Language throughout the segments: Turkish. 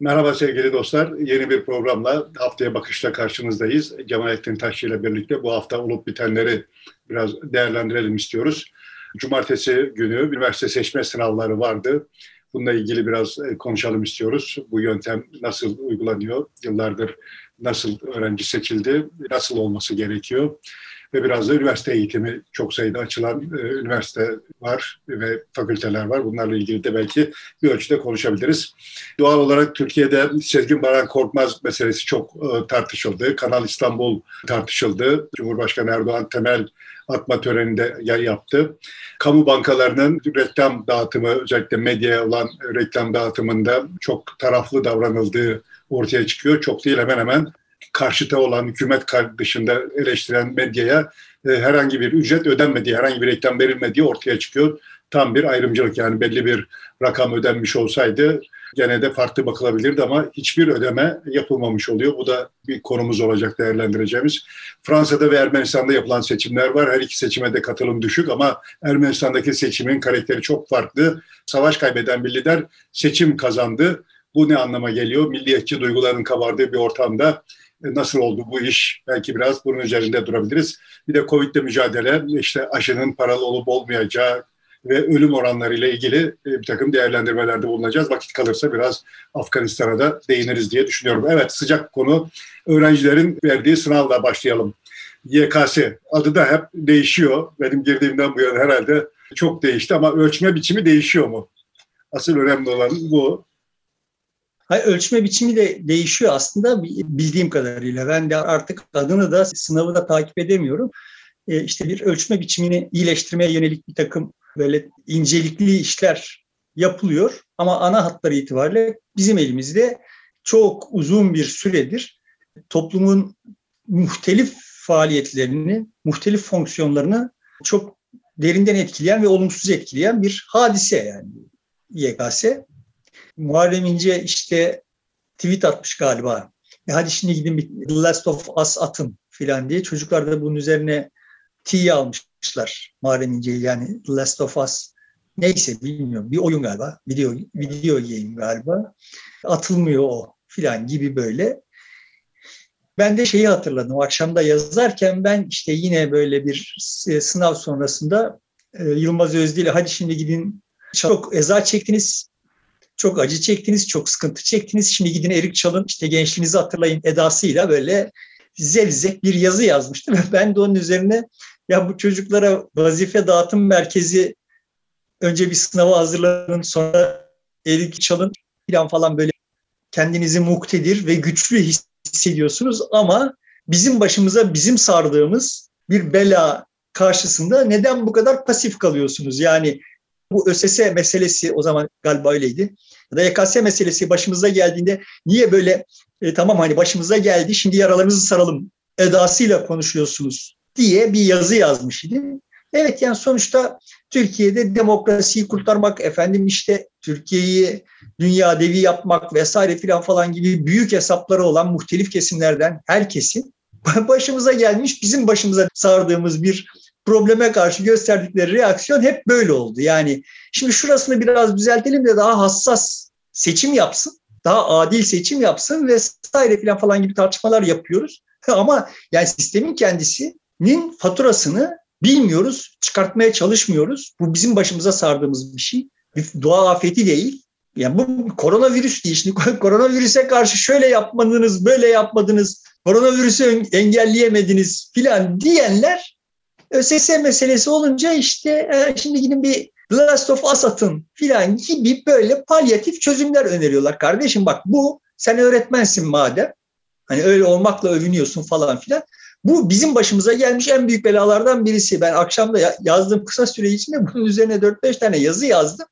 Merhaba sevgili dostlar. Yeni bir programla haftaya bakışla karşınızdayız. Cemalettin Taşçı ile birlikte bu hafta olup bitenleri biraz değerlendirelim istiyoruz. Cumartesi günü üniversite seçme sınavları vardı. Bununla ilgili biraz e, konuşalım istiyoruz. Bu yöntem nasıl uygulanıyor? Yıllardır nasıl öğrenci seçildi? Nasıl olması gerekiyor? Ve biraz da üniversite eğitimi çok sayıda açılan e, üniversite var ve fakülteler var. Bunlarla ilgili de belki bir ölçüde konuşabiliriz. Doğal olarak Türkiye'de Sezgin Baran Korkmaz meselesi çok e, tartışıldı. Kanal İstanbul tartışıldı. Cumhurbaşkanı Erdoğan temel atma töreninde yer yaptı. Kamu bankalarının reklam dağıtımı özellikle medyaya olan reklam dağıtımında çok taraflı davranıldığı ortaya çıkıyor. Çok değil hemen hemen karşıta olan hükümet dışında eleştiren medyaya e, herhangi bir ücret ödenmediği, herhangi bir reklam verilmediği ortaya çıkıyor. Tam bir ayrımcılık yani belli bir rakam ödenmiş olsaydı gene de farklı bakılabilirdi ama hiçbir ödeme yapılmamış oluyor. Bu da bir konumuz olacak değerlendireceğimiz. Fransa'da ve Ermenistan'da yapılan seçimler var. Her iki seçime de katılım düşük ama Ermenistan'daki seçimin karakteri çok farklı. Savaş kaybeden bir lider seçim kazandı. Bu ne anlama geliyor? Milliyetçi duyguların kabardığı bir ortamda nasıl oldu bu iş? Belki biraz bunun üzerinde durabiliriz. Bir de Covid'le mücadele, işte aşının paralı olup olmayacağı ve ölüm oranları ile ilgili e, bir takım değerlendirmelerde bulunacağız. Vakit kalırsa biraz Afganistan'a da değiniriz diye düşünüyorum. Evet sıcak konu öğrencilerin verdiği sınavla başlayalım. YKS adı da hep değişiyor. Benim girdiğimden bu yana herhalde çok değişti ama ölçme biçimi değişiyor mu? Asıl önemli olan bu. Hayır, ölçme biçimi de değişiyor aslında bildiğim kadarıyla. Ben de artık adını da sınavı da takip edemiyorum. E, işte bir ölçme biçimini iyileştirmeye yönelik bir takım böyle incelikli işler yapılıyor. Ama ana hatları itibariyle bizim elimizde çok uzun bir süredir toplumun muhtelif faaliyetlerini, muhtelif fonksiyonlarını çok derinden etkileyen ve olumsuz etkileyen bir hadise yani YKS. Muharrem İnce işte tweet atmış galiba. E hadi şimdi gidin The Last of Us atın filan diye. Çocuklar da bunun üzerine T'yi almışlar Muharrem İnce'yi yani The Last of Us. Neyse bilmiyorum. Bir oyun galiba. Video, video game galiba. Atılmıyor o filan gibi böyle. Ben de şeyi hatırladım. Akşamda yazarken ben işte yine böyle bir sınav sonrasında e, Yılmaz Özdil hadi şimdi gidin çok eza çektiniz çok acı çektiniz, çok sıkıntı çektiniz. Şimdi gidin Erik Çal'ın işte gençliğinizi hatırlayın edasıyla böyle zevzek bir yazı yazmıştım. Ve ben de onun üzerine ya bu çocuklara vazife dağıtım merkezi önce bir sınava hazırlanın sonra Erik Çal'ın falan falan böyle kendinizi muktedir ve güçlü hissediyorsunuz ama bizim başımıza bizim sardığımız bir bela karşısında neden bu kadar pasif kalıyorsunuz? Yani bu ÖSS meselesi o zaman galiba öyleydi. Ya da YKS meselesi başımıza geldiğinde niye böyle e, tamam hani başımıza geldi şimdi yaralarımızı saralım edasıyla konuşuyorsunuz diye bir yazı yazmış idi. Evet yani sonuçta Türkiye'de demokrasiyi kurtarmak, efendim işte Türkiye'yi dünya devi yapmak vesaire filan falan gibi büyük hesapları olan muhtelif kesimlerden herkesin başımıza gelmiş bizim başımıza sardığımız bir probleme karşı gösterdikleri reaksiyon hep böyle oldu. Yani şimdi şurasını biraz düzeltelim de daha hassas seçim yapsın, daha adil seçim yapsın vesaire falan falan gibi tartışmalar yapıyoruz. Ama yani sistemin kendisinin faturasını bilmiyoruz, çıkartmaya çalışmıyoruz. Bu bizim başımıza sardığımız bir şey. Bir doğa afeti değil. Yani bu koronavirüs değil. Şimdi koronavirüse karşı şöyle yapmadınız, böyle yapmadınız, koronavirüsü engelleyemediniz filan diyenler ÖSS meselesi olunca işte e, şimdi gidin bir The Last of Us atın filan gibi böyle palyatif çözümler öneriyorlar. Kardeşim bak bu sen öğretmensin madem. Hani öyle olmakla övünüyorsun falan filan. Bu bizim başımıza gelmiş en büyük belalardan birisi. Ben akşamda yazdığım kısa süre içinde bunun üzerine 4-5 tane yazı yazdım.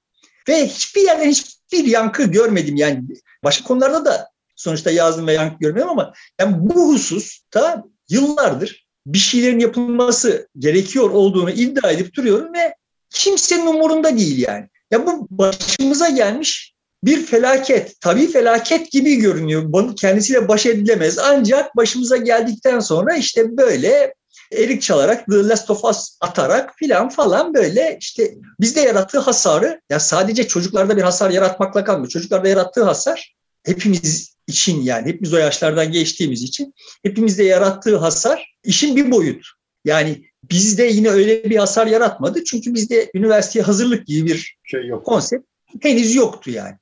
Ve hiçbir yerden hiçbir yankı görmedim. Yani başka konularda da sonuçta yazdım ve yankı görmedim ama yani bu hususta yıllardır bir şeylerin yapılması gerekiyor olduğunu iddia edip duruyorum ve kimsenin umurunda değil yani. Ya bu başımıza gelmiş bir felaket, tabii felaket gibi görünüyor. Bunu kendisiyle baş edilemez. Ancak başımıza geldikten sonra işte böyle erik çalarak, The Last of Us atarak filan falan böyle işte bizde yarattığı hasarı ya sadece çocuklarda bir hasar yaratmakla kalmıyor. Çocuklarda yarattığı hasar hepimiz için yani hepimiz o yaşlardan geçtiğimiz için hepimizde yarattığı hasar işin bir boyut. Yani bizde yine öyle bir hasar yaratmadı. Çünkü bizde üniversiteye hazırlık gibi bir şey yok. konsept henüz yoktu yani.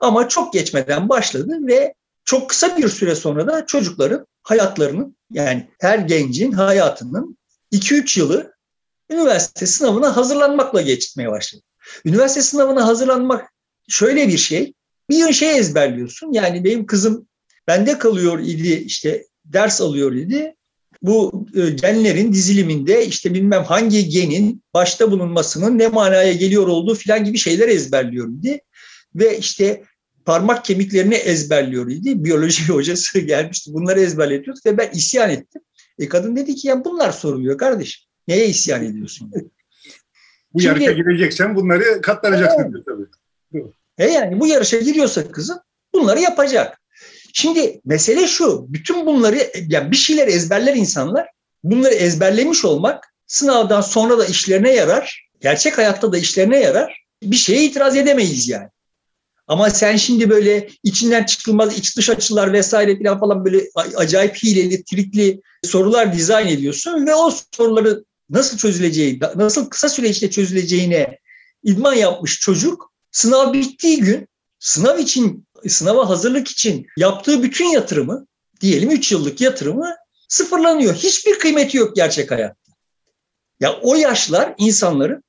Ama çok geçmeden başladı ve çok kısa bir süre sonra da çocukların hayatlarının yani her gencin hayatının 2-3 yılı üniversite sınavına hazırlanmakla geçmeye başladı. Üniversite sınavına hazırlanmak şöyle bir şey. Bir şey ezberliyorsun. Yani benim kızım bende kalıyor idi işte ders alıyor idi. Bu e, genlerin diziliminde işte bilmem hangi genin başta bulunmasının ne manaya geliyor olduğu filan gibi şeyler ezberliyor idi. Ve işte parmak kemiklerini ezberliyor idi. Biyoloji hocası gelmişti. Bunları ezberletiyordu ve ben isyan ettim. E kadın dedi ki ya bunlar soruluyor kardeşim. Neye isyan ediyorsun? bu Şimdi, yarışa gireceksen bunları katlanacaksın evet. tabii. E yani bu yarışa giriyorsa kızım bunları yapacak. Şimdi mesele şu, bütün bunları yani bir şeyler ezberler insanlar. Bunları ezberlemiş olmak sınavdan sonra da işlerine yarar. Gerçek hayatta da işlerine yarar. Bir şeye itiraz edemeyiz yani. Ama sen şimdi böyle içinden çıkılmaz iç dış açılar vesaire falan falan böyle acayip hileli, trikli sorular dizayn ediyorsun ve o soruları nasıl çözüleceği, nasıl kısa süreçte çözüleceğine idman yapmış çocuk sınav bittiği gün sınav için, sınava hazırlık için yaptığı bütün yatırımı, diyelim 3 yıllık yatırımı sıfırlanıyor. Hiçbir kıymeti yok gerçek hayatta. Ya o yaşlar insanların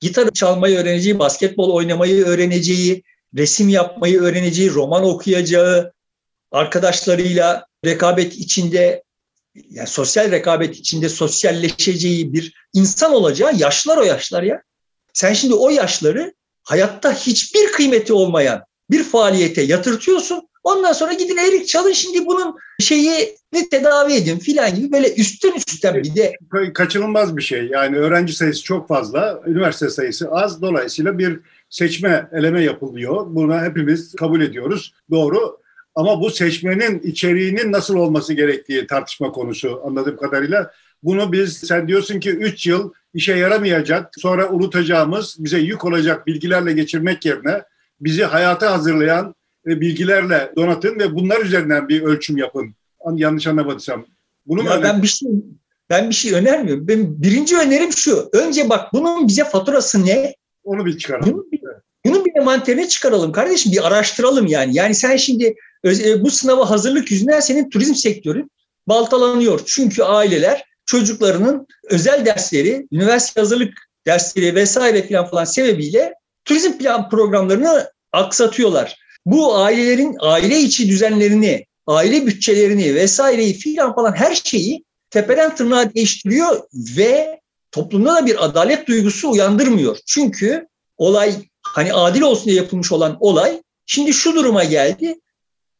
gitar çalmayı öğreneceği, basketbol oynamayı öğreneceği, resim yapmayı öğreneceği, roman okuyacağı, arkadaşlarıyla rekabet içinde yani sosyal rekabet içinde sosyalleşeceği bir insan olacağı yaşlar o yaşlar ya. Sen şimdi o yaşları hayatta hiçbir kıymeti olmayan bir faaliyete yatırtıyorsun. Ondan sonra gidin erik çalın şimdi bunun şeyi ne tedavi edin filan gibi böyle üstten üstten bir de. Kaçınılmaz bir şey. Yani öğrenci sayısı çok fazla, üniversite sayısı az. Dolayısıyla bir seçme eleme yapılıyor. Buna hepimiz kabul ediyoruz. Doğru. Ama bu seçmenin içeriğinin nasıl olması gerektiği tartışma konusu anladığım kadarıyla. Bunu biz sen diyorsun ki 3 yıl işe yaramayacak, sonra unutacağımız, bize yük olacak bilgilerle geçirmek yerine bizi hayata hazırlayan e, bilgilerle donatın ve bunlar üzerinden bir ölçüm yapın. Yanlış anlamadıysam. Bunu ya ben bir şey ben bir şey önermiyorum. Benim birinci önerim şu. Önce bak bunun bize faturası ne? Onu bir çıkaralım. Bunun bir, bunun bir envanterini çıkaralım kardeşim. Bir araştıralım yani. Yani sen şimdi e, bu sınava hazırlık yüzünden senin turizm sektörün baltalanıyor. Çünkü aileler çocuklarının özel dersleri, üniversite hazırlık dersleri vesaire falan falan sebebiyle turizm plan programlarını aksatıyorlar. Bu ailelerin aile içi düzenlerini, aile bütçelerini vesaireyi filan falan her şeyi tepeden tırnağa değiştiriyor ve toplumda da bir adalet duygusu uyandırmıyor. Çünkü olay hani adil olsun diye yapılmış olan olay şimdi şu duruma geldi.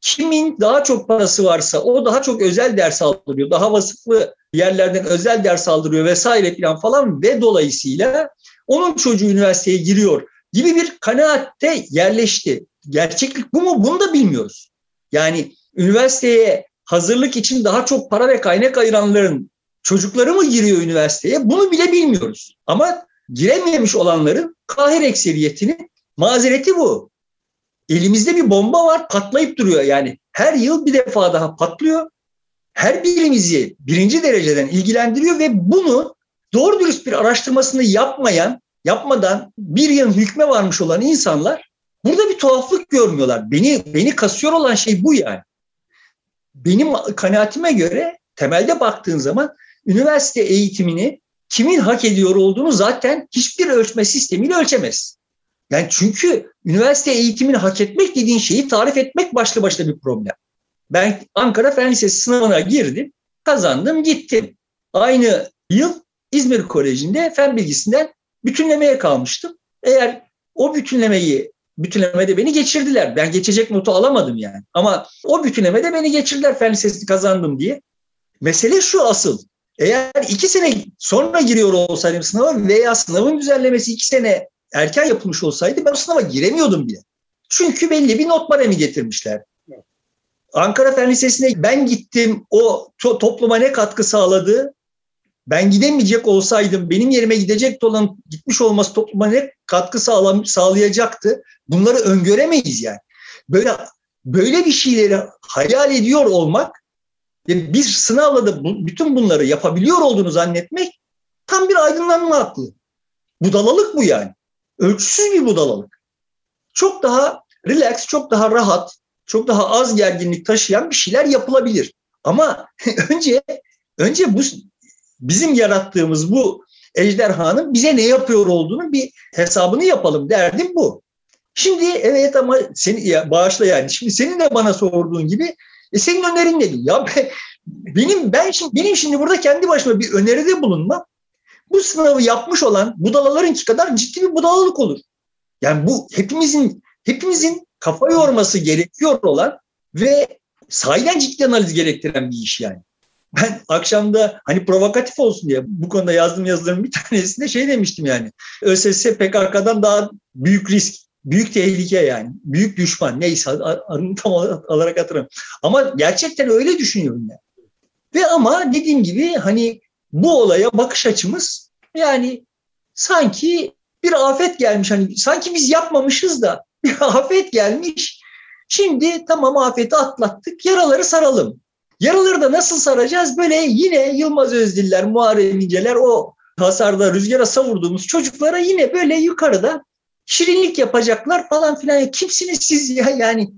Kimin daha çok parası varsa o daha çok özel ders aldırıyor. Daha vasıflı yerlerden özel ders aldırıyor vesaire falan falan ve dolayısıyla onun çocuğu üniversiteye giriyor gibi bir kanaatte yerleşti. Gerçeklik bu mu? Bunu da bilmiyoruz. Yani üniversiteye hazırlık için daha çok para ve kaynak ayıranların çocukları mı giriyor üniversiteye? Bunu bile bilmiyoruz. Ama girememiş olanların kahir ekseriyetinin mazereti bu. Elimizde bir bomba var patlayıp duruyor yani. Her yıl bir defa daha patlıyor. Her birimizi birinci dereceden ilgilendiriyor ve bunu doğru dürüst bir araştırmasını yapmayan, yapmadan bir yıl hükme varmış olan insanlar burada bir tuhaflık görmüyorlar. Beni beni kasıyor olan şey bu yani. Benim kanaatime göre temelde baktığın zaman üniversite eğitimini kimin hak ediyor olduğunu zaten hiçbir ölçme sistemiyle ölçemez. Yani çünkü üniversite eğitimini hak etmek dediğin şeyi tarif etmek başlı başına bir problem. Ben Ankara Fen Lisesi sınavına girdim, kazandım, gittim. Aynı yıl İzmir Koleji'nde fen bilgisinden bütünlemeye kalmıştım. Eğer o bütünlemeyi bütünlemede beni geçirdiler. Ben geçecek notu alamadım yani. Ama o bütünlemede beni geçirdiler fen lisesini kazandım diye. Mesele şu asıl. Eğer iki sene sonra giriyor olsaydım sınava veya sınavın düzenlemesi iki sene erken yapılmış olsaydı ben sınava giremiyordum bile. Çünkü belli bir not baremi getirmişler. Ankara Fen Lisesi'ne ben gittim. O to- topluma ne katkı sağladı? Ben gidemeyecek olsaydım benim yerime gidecek olan gitmiş olması topluma ne katkı sağlam- sağlayacaktı? Bunları öngöremeyiz yani. Böyle böyle bir şeyleri hayal ediyor olmak ve bir sınavla da bu, bütün bunları yapabiliyor olduğunu zannetmek tam bir aydınlanma aklı. Budalalık bu yani. Ölçüsüz bir budalalık. Çok daha relax, çok daha rahat, çok daha az gerginlik taşıyan bir şeyler yapılabilir. Ama önce önce bu bizim yarattığımız bu ejderhanın bize ne yapıyor olduğunu bir hesabını yapalım derdim bu. Şimdi evet ama seni ya, bağışla yani. Şimdi senin de bana sorduğun gibi e senin önerin nedir? Ya benim ben şimdi benim şimdi burada kendi başıma bir öneride bulunmam bu sınavı yapmış olan budalalarınki kadar ciddi bir budalalık olur. Yani bu hepimizin hepimizin kafa yorması gerekiyor olan ve sahiden ciddi analiz gerektiren bir iş yani. Ben akşamda hani provokatif olsun diye bu konuda yazdığım yazıların bir tanesinde şey demiştim yani. ÖSS PKK'dan daha büyük risk, büyük tehlike yani. Büyük düşman neyse adını tam olarak hatırlamıyorum. Ama gerçekten öyle düşünüyorum yani. Ve ama dediğim gibi hani bu olaya bakış açımız yani sanki bir afet gelmiş hani sanki biz yapmamışız da bir afet gelmiş. Şimdi tamam afeti atlattık yaraları saralım. Yaraları da nasıl saracağız? Böyle yine Yılmaz Özdiller, Muharrem İnceler o hasarda rüzgara savurduğumuz çocuklara yine böyle yukarıda şirinlik yapacaklar falan filan. Kimsiniz siz ya yani?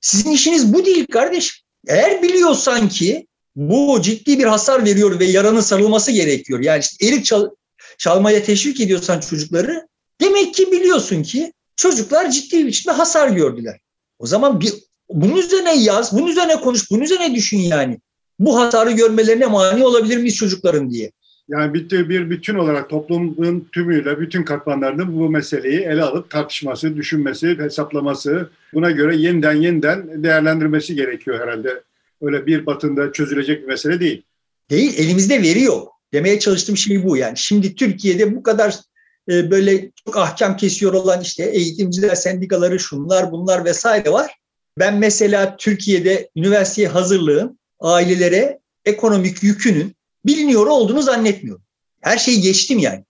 Sizin işiniz bu değil kardeş. Eğer biliyorsan ki bu ciddi bir hasar veriyor ve yaranın sarılması gerekiyor. Yani işte erik çal çalmaya teşvik ediyorsan çocukları demek ki biliyorsun ki çocuklar ciddi biçimde hasar gördüler. O zaman bir bunun üzerine yaz, bunun üzerine konuş, bunun üzerine düşün yani. Bu hasarı görmelerine mani olabilir miyiz çocukların diye. Yani bir, bir bütün olarak toplumun tümüyle bütün katmanlarının bu meseleyi ele alıp tartışması, düşünmesi, hesaplaması, buna göre yeniden yeniden değerlendirmesi gerekiyor herhalde. Öyle bir batında çözülecek bir mesele değil. Değil, elimizde veri yok. Demeye çalıştığım şey bu yani. Şimdi Türkiye'de bu kadar e, böyle çok ahkam kesiyor olan işte eğitimciler sendikaları şunlar bunlar vesaire var. Ben mesela Türkiye'de üniversiteye hazırlığın ailelere ekonomik yükünün biliniyor olduğunu zannetmiyorum. Her şeyi geçtim yani.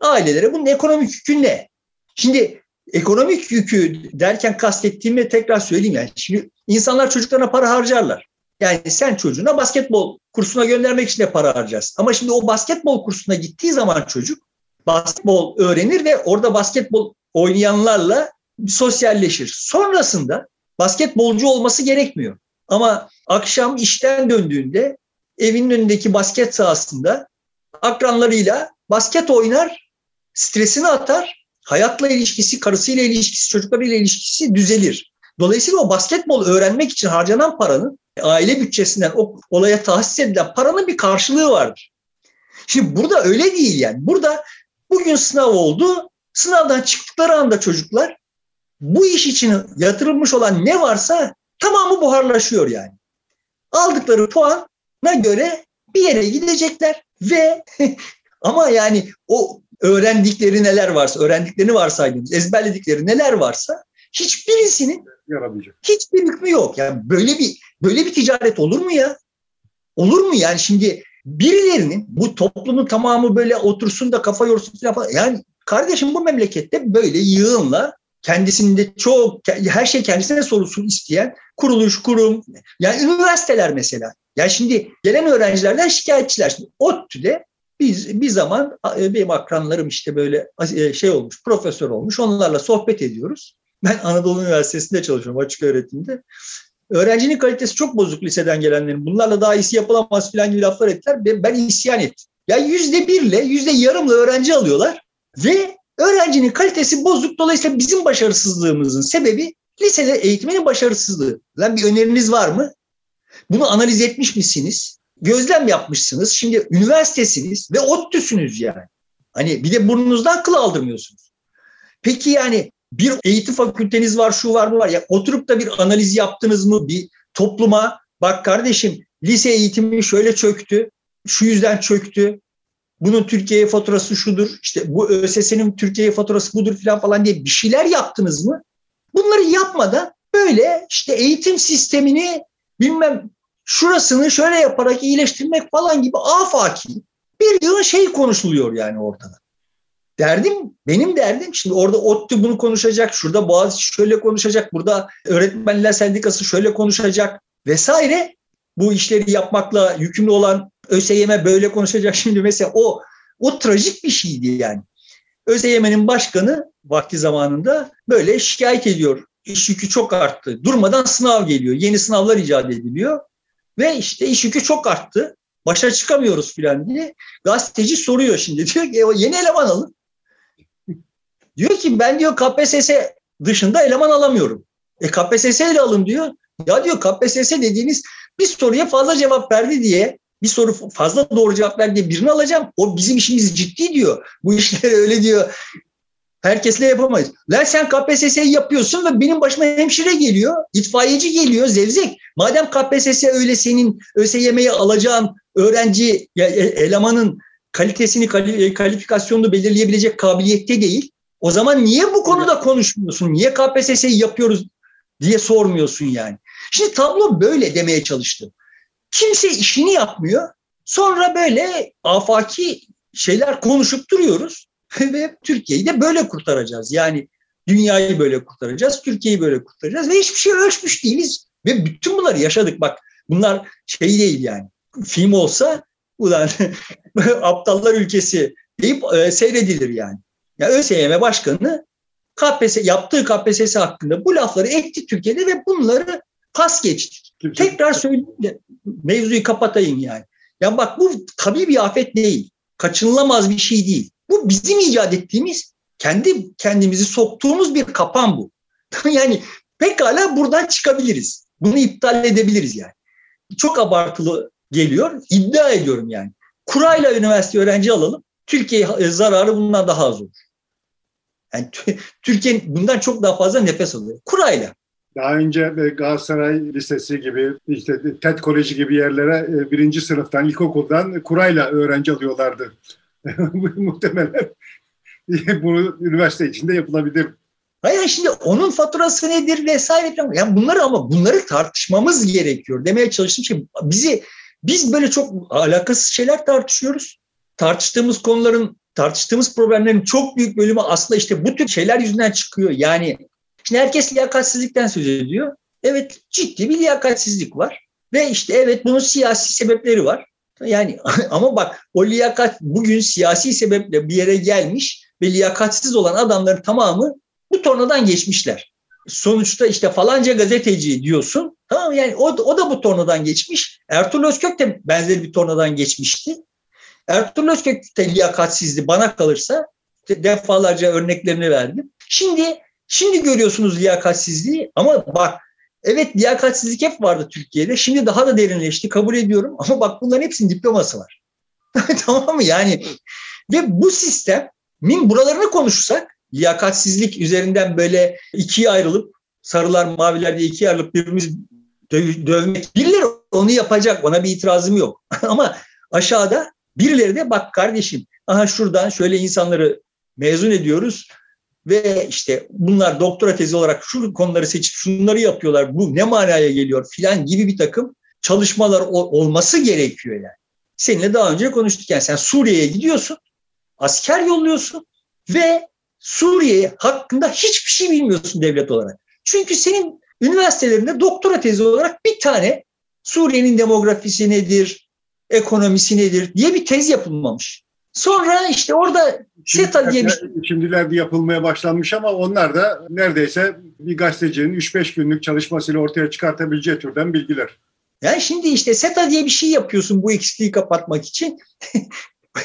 Ailelere bunun ekonomik yükü ne? Şimdi ekonomik yükü derken kastettiğimi tekrar söyleyeyim yani. Şimdi insanlar çocuklarına para harcarlar. Yani sen çocuğuna basketbol kursuna göndermek için de para harcarsın. Ama şimdi o basketbol kursuna gittiği zaman çocuk basketbol öğrenir ve orada basketbol oynayanlarla sosyalleşir. Sonrasında basketbolcu olması gerekmiyor. Ama akşam işten döndüğünde evinin önündeki basket sahasında akranlarıyla basket oynar, stresini atar, hayatla ilişkisi, karısıyla ilişkisi, çocuklarıyla ilişkisi düzelir. Dolayısıyla o basketbol öğrenmek için harcanan paranın aile bütçesinden o olaya tahsis edilen paranın bir karşılığı vardır. Şimdi burada öyle değil yani. Burada bugün sınav oldu. Sınavdan çıktıkları anda çocuklar bu iş için yatırılmış olan ne varsa tamamı buharlaşıyor yani. Aldıkları puana göre bir yere gidecekler ve ama yani o öğrendikleri neler varsa, öğrendiklerini varsaydınız, ezberledikleri neler varsa hiçbirisinin yaramayacak. Hiçbir hükmü yok. Yani böyle bir böyle bir ticaret olur mu ya? Olur mu yani şimdi birilerinin bu toplumun tamamı böyle otursun da kafa yorsun falan. Yani kardeşim bu memlekette böyle yığınla kendisinde çok her şey kendisine sorulsun isteyen kuruluş, kurum, yani üniversiteler mesela. Yani şimdi gelen öğrencilerden şikayetçiler. Şimdi ODTÜ'de biz bir zaman benim akranlarım işte böyle e, şey olmuş, profesör olmuş. Onlarla sohbet ediyoruz. Ben Anadolu Üniversitesi'nde çalışıyorum açık öğretimde. Öğrencinin kalitesi çok bozuk liseden gelenlerin. Bunlarla daha iyisi yapılamaz falan gibi laflar ettiler. Ben isyan ettim. Ya yüzde birle, yüzde yarımla öğrenci alıyorlar ve öğrencinin kalitesi bozuk. Dolayısıyla bizim başarısızlığımızın sebebi lisede eğitiminin başarısızlığı. Lan bir öneriniz var mı? Bunu analiz etmiş misiniz? Gözlem yapmışsınız. Şimdi üniversitesiniz ve ODTÜ'sünüz yani. Hani bir de burnunuzdan kıl aldırmıyorsunuz. Peki yani bir eğitim fakülteniz var, şu var, bu var. Ya oturup da bir analiz yaptınız mı bir topluma? Bak kardeşim lise eğitimi şöyle çöktü, şu yüzden çöktü. Bunun Türkiye'ye faturası şudur, işte bu ÖSS'nin Türkiye'ye faturası budur falan falan diye bir şeyler yaptınız mı? Bunları yapmadan böyle işte eğitim sistemini bilmem şurasını şöyle yaparak iyileştirmek falan gibi afaki bir yığın şey konuşuluyor yani ortada. Derdim benim derdim şimdi orada ODTÜ bunu konuşacak, şurada Boğaziçi şöyle konuşacak, burada Öğretmenler Sendikası şöyle konuşacak vesaire. Bu işleri yapmakla yükümlü olan ÖSYM böyle konuşacak. Şimdi mesela o o trajik bir şeydi yani. ÖSYM'nin başkanı vakti zamanında böyle şikayet ediyor. İş yükü çok arttı. Durmadan sınav geliyor. Yeni sınavlar icat ediliyor. Ve işte iş yükü çok arttı. Başa çıkamıyoruz filan diye. Gazeteci soruyor şimdi. Diyor ki e, yeni eleman alın. Diyor ki ben diyor KPSS dışında eleman alamıyorum. E KPSS ile alın diyor. Ya diyor KPSS dediğiniz bir soruya fazla cevap verdi diye bir soru fazla doğru cevap verdi diye birini alacağım. O bizim işimiz ciddi diyor. Bu işleri öyle diyor. Herkesle yapamayız. Lan sen KPSS'yi yapıyorsun ve benim başıma hemşire geliyor, itfaiyeci geliyor, zevzek. Madem KPSS öyle senin ÖSYM'yi alacağın öğrenci ya, e, elemanın kalitesini, kalifikasyonunu belirleyebilecek kabiliyette değil. O zaman niye bu konuda konuşmuyorsun? Niye KPSS'yi yapıyoruz diye sormuyorsun yani. Şimdi tablo böyle demeye çalıştım. Kimse işini yapmıyor. Sonra böyle afaki şeyler konuşup duruyoruz ve Türkiye'yi de böyle kurtaracağız. Yani dünyayı böyle kurtaracağız, Türkiye'yi böyle kurtaracağız ve hiçbir şey ölçmüş değiliz. Ve bütün bunları yaşadık. Bak bunlar şey değil yani. Film olsa ulan aptallar ülkesi deyip e, seyredilir yani. Ya ÖSYM Başkanı KPSS yaptığı KPSS hakkında bu lafları etti Türkiye'de ve bunları pas geçti. Kimse... Tekrar söyleyeyim de mevzuyu kapatayım yani. Ya bak bu tabii bir afet değil. Kaçınılamaz bir şey değil. Bu bizim icat ettiğimiz, kendi kendimizi soktuğumuz bir kapan bu. yani pekala buradan çıkabiliriz. Bunu iptal edebiliriz yani. Çok abartılı geliyor. İddia ediyorum yani. Kurayla üniversite öğrenci alalım. Türkiye zararı bundan daha az olur. Yani Türkiye bundan çok daha fazla nefes alıyor. Kurayla. Daha önce Galatasaray Lisesi gibi, işte TED Koleji gibi yerlere e, birinci sınıftan, ilkokuldan kurayla öğrenci alıyorlardı. Muhtemelen bunu üniversite içinde yapılabilir. Hayır şimdi onun faturası nedir vesaire falan. Yani bunları ama bunları tartışmamız gerekiyor. Demeye çalıştığım şey bizi biz böyle çok alakasız şeyler tartışıyoruz. Tartıştığımız konuların, tartıştığımız problemlerin çok büyük bölümü aslında işte bu tür şeyler yüzünden çıkıyor. Yani Şimdi herkes liyakatsizlikten söz ediyor. Evet ciddi bir liyakatsizlik var. Ve işte evet bunun siyasi sebepleri var. Yani ama bak o liyakat bugün siyasi sebeple bir yere gelmiş ve liyakatsiz olan adamların tamamı bu tornadan geçmişler. Sonuçta işte falanca gazeteci diyorsun. Tamam yani o, o da bu tornadan geçmiş. Ertuğrul Özkök de benzer bir tornadan geçmişti. Ertuğrul Özkök de liyakatsizdi bana kalırsa. Defalarca örneklerini verdim. Şimdi Şimdi görüyorsunuz liyakatsizliği ama bak evet liyakatsizlik hep vardı Türkiye'de. Şimdi daha da derinleşti kabul ediyorum ama bak bunların hepsinin diploması var. tamam mı? Yani ve bu sistemin buralarını konuşsak liyakatsizlik üzerinden böyle ikiye ayrılıp sarılar maviler diye ikiye ayrılıp birbirimizi dövmek birileri onu yapacak ona bir itirazım yok. ama aşağıda birileri de bak kardeşim aha şuradan şöyle insanları mezun ediyoruz ve işte bunlar doktora tezi olarak şu konuları seçip şunları yapıyorlar. Bu ne manaya geliyor filan gibi bir takım çalışmalar olması gerekiyor yani. Seninle daha önce konuştuk yani sen Suriye'ye gidiyorsun, asker yolluyorsun ve Suriye hakkında hiçbir şey bilmiyorsun devlet olarak. Çünkü senin üniversitelerinde doktora tezi olarak bir tane Suriye'nin demografisi nedir, ekonomisi nedir diye bir tez yapılmamış. Sonra işte orada SETA diye bir şey. Şimdilerde yapılmaya başlanmış ama onlar da neredeyse bir gazetecinin 3-5 günlük çalışmasıyla ortaya çıkartabileceği türden bilgiler. Yani şimdi işte SETA diye bir şey yapıyorsun bu eksikliği kapatmak için.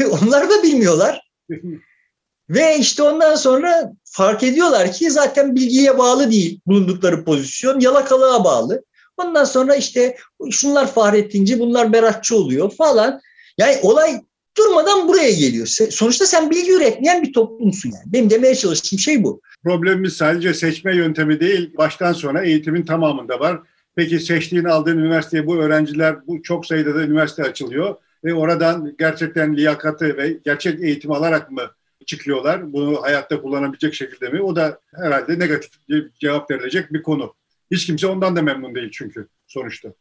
onlar da bilmiyorlar. Ve işte ondan sonra fark ediyorlar ki zaten bilgiye bağlı değil bulundukları pozisyon, yalakalığa bağlı. Ondan sonra işte şunlar Fahrettinci, bunlar Beratçı oluyor falan. Yani olay durmadan buraya geliyor. Sonuçta sen bilgi üretmeyen bir toplumsun yani. Benim demeye çalıştığım şey bu. Problemimiz sadece seçme yöntemi değil, baştan sona eğitimin tamamında var. Peki seçtiğin aldığın üniversiteye bu öğrenciler, bu çok sayıda da üniversite açılıyor ve oradan gerçekten liyakatı ve gerçek eğitim alarak mı çıkıyorlar? Bunu hayatta kullanabilecek şekilde mi? O da herhalde negatif cevap verilecek bir konu. Hiç kimse ondan da memnun değil çünkü sonuçta.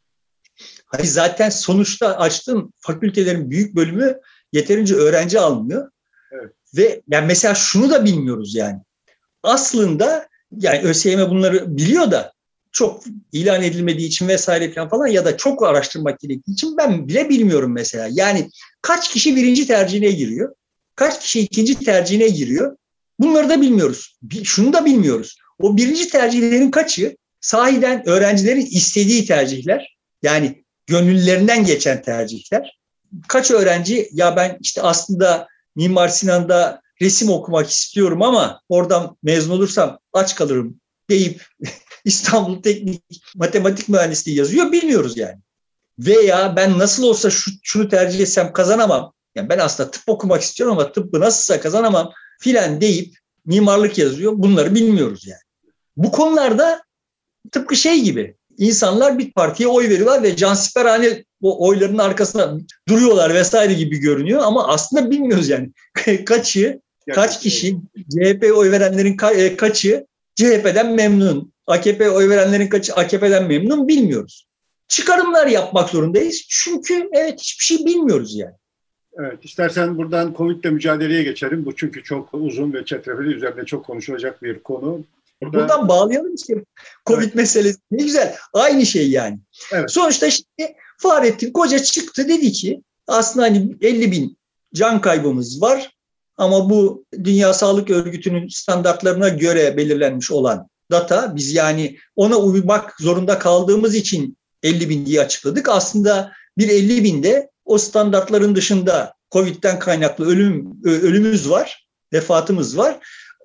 Hayır zaten sonuçta açtığım fakültelerin büyük bölümü yeterince öğrenci almıyor. Evet. Ve yani mesela şunu da bilmiyoruz yani. Aslında yani ÖSYM bunları biliyor da çok ilan edilmediği için vesaire falan ya da çok araştırmak gerektiği için ben bile bilmiyorum mesela. Yani kaç kişi birinci tercihine giriyor? Kaç kişi ikinci tercihine giriyor? Bunları da bilmiyoruz. Şunu da bilmiyoruz. O birinci tercihlerin kaçı sahiden öğrencilerin istediği tercihler yani gönüllerinden geçen tercihler. Kaç öğrenci ya ben işte aslında Mimar Sinan'da resim okumak istiyorum ama oradan mezun olursam aç kalırım deyip İstanbul Teknik Matematik Mühendisliği yazıyor bilmiyoruz yani. Veya ben nasıl olsa şu, şunu tercih etsem kazanamam. Yani ben aslında tıp okumak istiyorum ama tıbbı nasılsa kazanamam filan deyip mimarlık yazıyor. Bunları bilmiyoruz yani. Bu konularda tıpkı şey gibi insanlar bir partiye oy veriyorlar ve cansiperhane o oyların arkasında duruyorlar vesaire gibi görünüyor ama aslında bilmiyoruz yani kaçı kaç kişi CHP oy verenlerin e, kaçı CHP'den memnun AKP oy verenlerin kaçı AKP'den memnun bilmiyoruz. Çıkarımlar yapmak zorundayız çünkü evet hiçbir şey bilmiyoruz yani. Evet, istersen buradan Covid'le mücadeleye geçelim. Bu çünkü çok uzun ve çetrefilli üzerinde çok konuşulacak bir konu. Burada... Buradan bağlayalım işte. Covid evet. meselesi. Ne güzel. Aynı şey yani. Evet. Sonuçta şimdi Fahrettin Koca çıktı dedi ki aslında hani 50 bin can kaybımız var ama bu Dünya Sağlık Örgütü'nün standartlarına göre belirlenmiş olan data biz yani ona uymak zorunda kaldığımız için 50 bin diye açıkladık. Aslında bir 50 binde o standartların dışında Covid'den kaynaklı ölüm ölümümüz var, vefatımız var.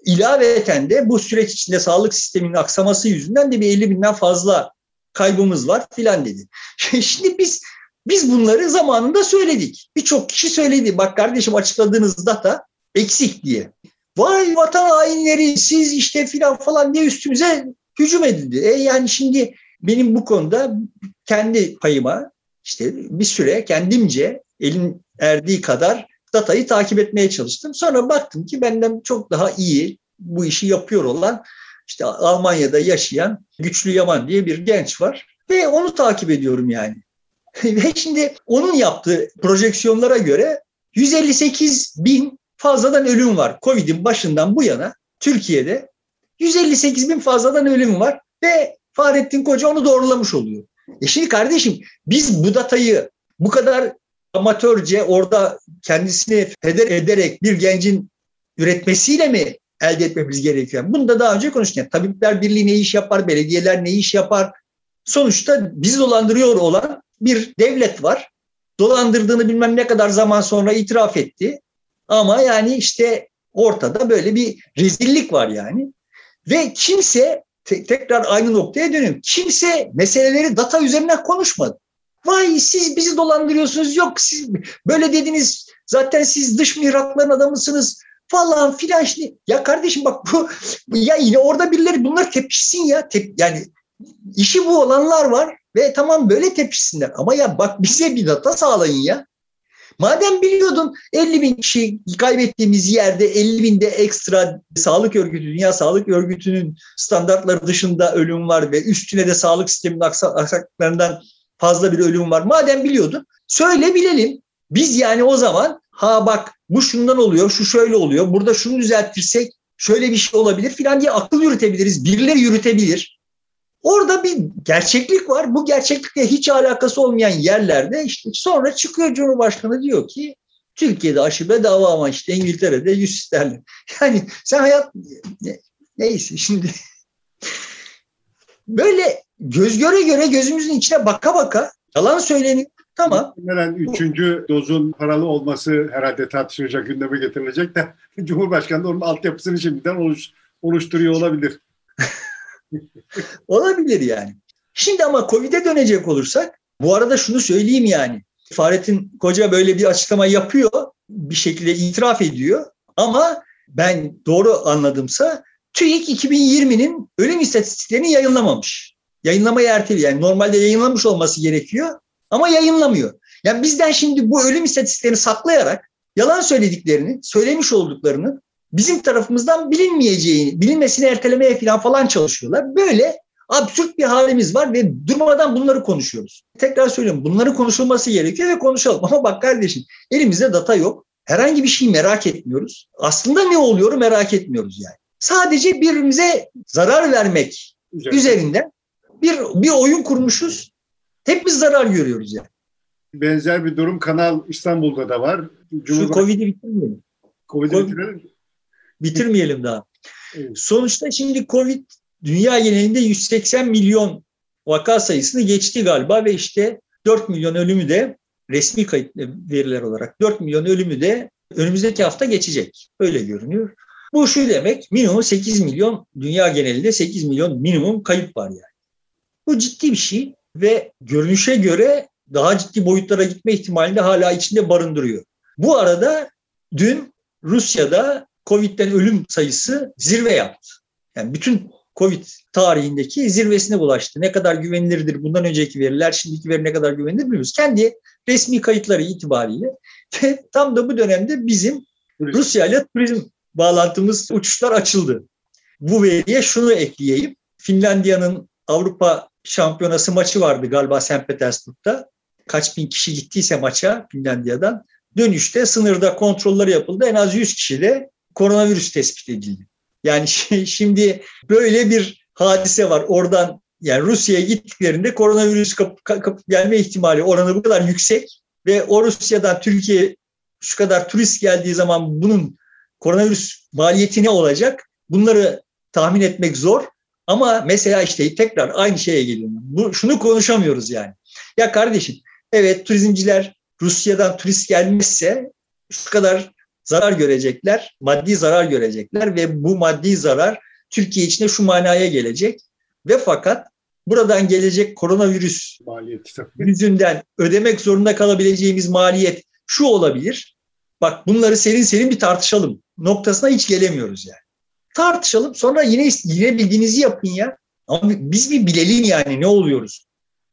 İlaveten de bu süreç içinde sağlık sisteminin aksaması yüzünden de bir 50 binden fazla kaybımız var filan dedi. Şimdi biz biz bunları zamanında söyledik. Birçok kişi söyledi. Bak kardeşim açıkladığınız data eksik diye. Vay vatan hainleri siz işte filan falan diye üstümüze hücum edildi. E yani şimdi benim bu konuda kendi payıma işte bir süre kendimce elin erdiği kadar datayı takip etmeye çalıştım. Sonra baktım ki benden çok daha iyi bu işi yapıyor olan işte Almanya'da yaşayan Güçlü Yaman diye bir genç var ve onu takip ediyorum yani. ve şimdi onun yaptığı projeksiyonlara göre 158 bin fazladan ölüm var. Covid'in başından bu yana Türkiye'de 158 bin fazladan ölüm var ve Fahrettin Koca onu doğrulamış oluyor. E şimdi kardeşim biz bu datayı bu kadar amatörce orada kendisini feder ederek bir gencin üretmesiyle mi elde etmemiz gerekiyor? Bunu da daha önce konuştuk. Yani Tabipler Birliği ne iş yapar, belediyeler ne iş yapar? Sonuçta bizi dolandırıyor olan bir devlet var. Dolandırdığını bilmem ne kadar zaman sonra itiraf etti. Ama yani işte ortada böyle bir rezillik var yani. Ve kimse te- tekrar aynı noktaya dönüyorum. Kimse meseleleri data üzerinden konuşmadı. Vay siz bizi dolandırıyorsunuz. Yok siz böyle dediniz. Zaten siz dış mihrakların adamısınız falan filan. Şimdi, ya kardeşim bak bu ya yine orada birileri bunlar tepkişsin ya. Tep, yani işi bu olanlar var ve tamam böyle tepkişsinler. Ama ya bak bize bir data sağlayın ya. Madem biliyordun 50 bin kişi kaybettiğimiz yerde 50 binde ekstra sağlık örgütü, Dünya Sağlık Örgütü'nün standartları dışında ölüm var ve üstüne de sağlık sisteminin aksaklıklarından fazla bir ölüm var. Madem biliyordun söyle bilelim. Biz yani o zaman ha bak bu şundan oluyor, şu şöyle oluyor, burada şunu düzeltirsek şöyle bir şey olabilir filan diye akıl yürütebiliriz. Birileri yürütebilir. Orada bir gerçeklik var. Bu gerçeklikle hiç alakası olmayan yerlerde işte sonra çıkıyor Cumhurbaşkanı diyor ki Türkiye'de aşı bedava ama işte İngiltere'de 100 sterlin. Yani sen hayat neyse şimdi böyle göz göre göre gözümüzün içine baka baka yalan söyleniyor. Tamam. Muhtemelen üçüncü dozun paralı olması herhalde tartışılacak gündeme getirilecek de Cumhurbaşkanı da onun altyapısını şimdiden oluş, oluşturuyor olabilir. olabilir yani. Şimdi ama Covid'e dönecek olursak bu arada şunu söyleyeyim yani. Fahrettin Koca böyle bir açıklama yapıyor. Bir şekilde itiraf ediyor. Ama ben doğru anladımsa TÜİK 2020'nin ölüm istatistiklerini yayınlamamış. Yayınlamayı erteliyor. Yani normalde yayınlamış olması gerekiyor ama yayınlamıyor. Yani bizden şimdi bu ölüm istatistiklerini saklayarak yalan söylediklerini, söylemiş olduklarını bizim tarafımızdan bilinmeyeceğini, bilinmesini ertelemeye falan falan çalışıyorlar. Böyle absürt bir halimiz var ve durmadan bunları konuşuyoruz. Tekrar söylüyorum bunları konuşulması gerekiyor ve konuşalım. Ama bak kardeşim elimizde data yok. Herhangi bir şey merak etmiyoruz. Aslında ne oluyor merak etmiyoruz yani. Sadece birbirimize zarar vermek Güzel. üzerinden bir, bir oyun kurmuşuz. Hep biz zarar görüyoruz yani. Benzer bir durum Kanal İstanbul'da da var. Şu Covid'i bitirmeyelim. Covid'i COVID, bitirelim. Bitirmeyelim daha. Evet. Sonuçta şimdi Covid dünya genelinde 180 milyon vaka sayısını geçti galiba ve işte 4 milyon ölümü de resmi kayıt veriler olarak 4 milyon ölümü de önümüzdeki hafta geçecek. Öyle görünüyor. Bu şu demek minimum 8 milyon dünya genelinde 8 milyon minimum kayıp var yani. Bu ciddi bir şey ve görünüşe göre daha ciddi boyutlara gitme ihtimalini de hala içinde barındırıyor. Bu arada dün Rusya'da Covid'den ölüm sayısı zirve yaptı. Yani bütün Covid tarihindeki zirvesine ulaştı. Ne kadar güvenilirdir bundan önceki veriler, şimdiki veri ne kadar güvenilir bilmiyoruz. Kendi resmi kayıtları itibariyle ve tam da bu dönemde bizim Rusya ile turizm bağlantımız, uçuşlar açıldı. Bu veriye şunu ekleyeyim. Finlandiya'nın Avrupa Şampiyonası maçı vardı galiba St. Petersburg'da. Kaç bin kişi gittiyse maça Finlandiya'dan. Dönüşte sınırda kontrolleri yapıldı. En az 100 kişi de koronavirüs tespit edildi. Yani şimdi böyle bir hadise var. Oradan yani Rusya'ya gittiklerinde koronavirüs kapıp kap, gelme ihtimali oranı bu kadar yüksek ve o Rusya'dan Türkiye şu kadar turist geldiği zaman bunun koronavirüs maliyeti ne olacak? Bunları tahmin etmek zor. Ama mesela işte tekrar aynı şeye geliyorum. Bu, şunu konuşamıyoruz yani. Ya kardeşim evet turizmciler Rusya'dan turist gelmezse şu kadar zarar görecekler, maddi zarar görecekler ve bu maddi zarar Türkiye içinde şu manaya gelecek. Ve fakat buradan gelecek koronavirüs maliyeti yüzünden ödemek zorunda kalabileceğimiz maliyet şu olabilir. Bak bunları serin serin bir tartışalım noktasına hiç gelemiyoruz yani. Tartışalım sonra yine yine bildiğinizi yapın ya. Ama biz bir bilelim yani ne oluyoruz.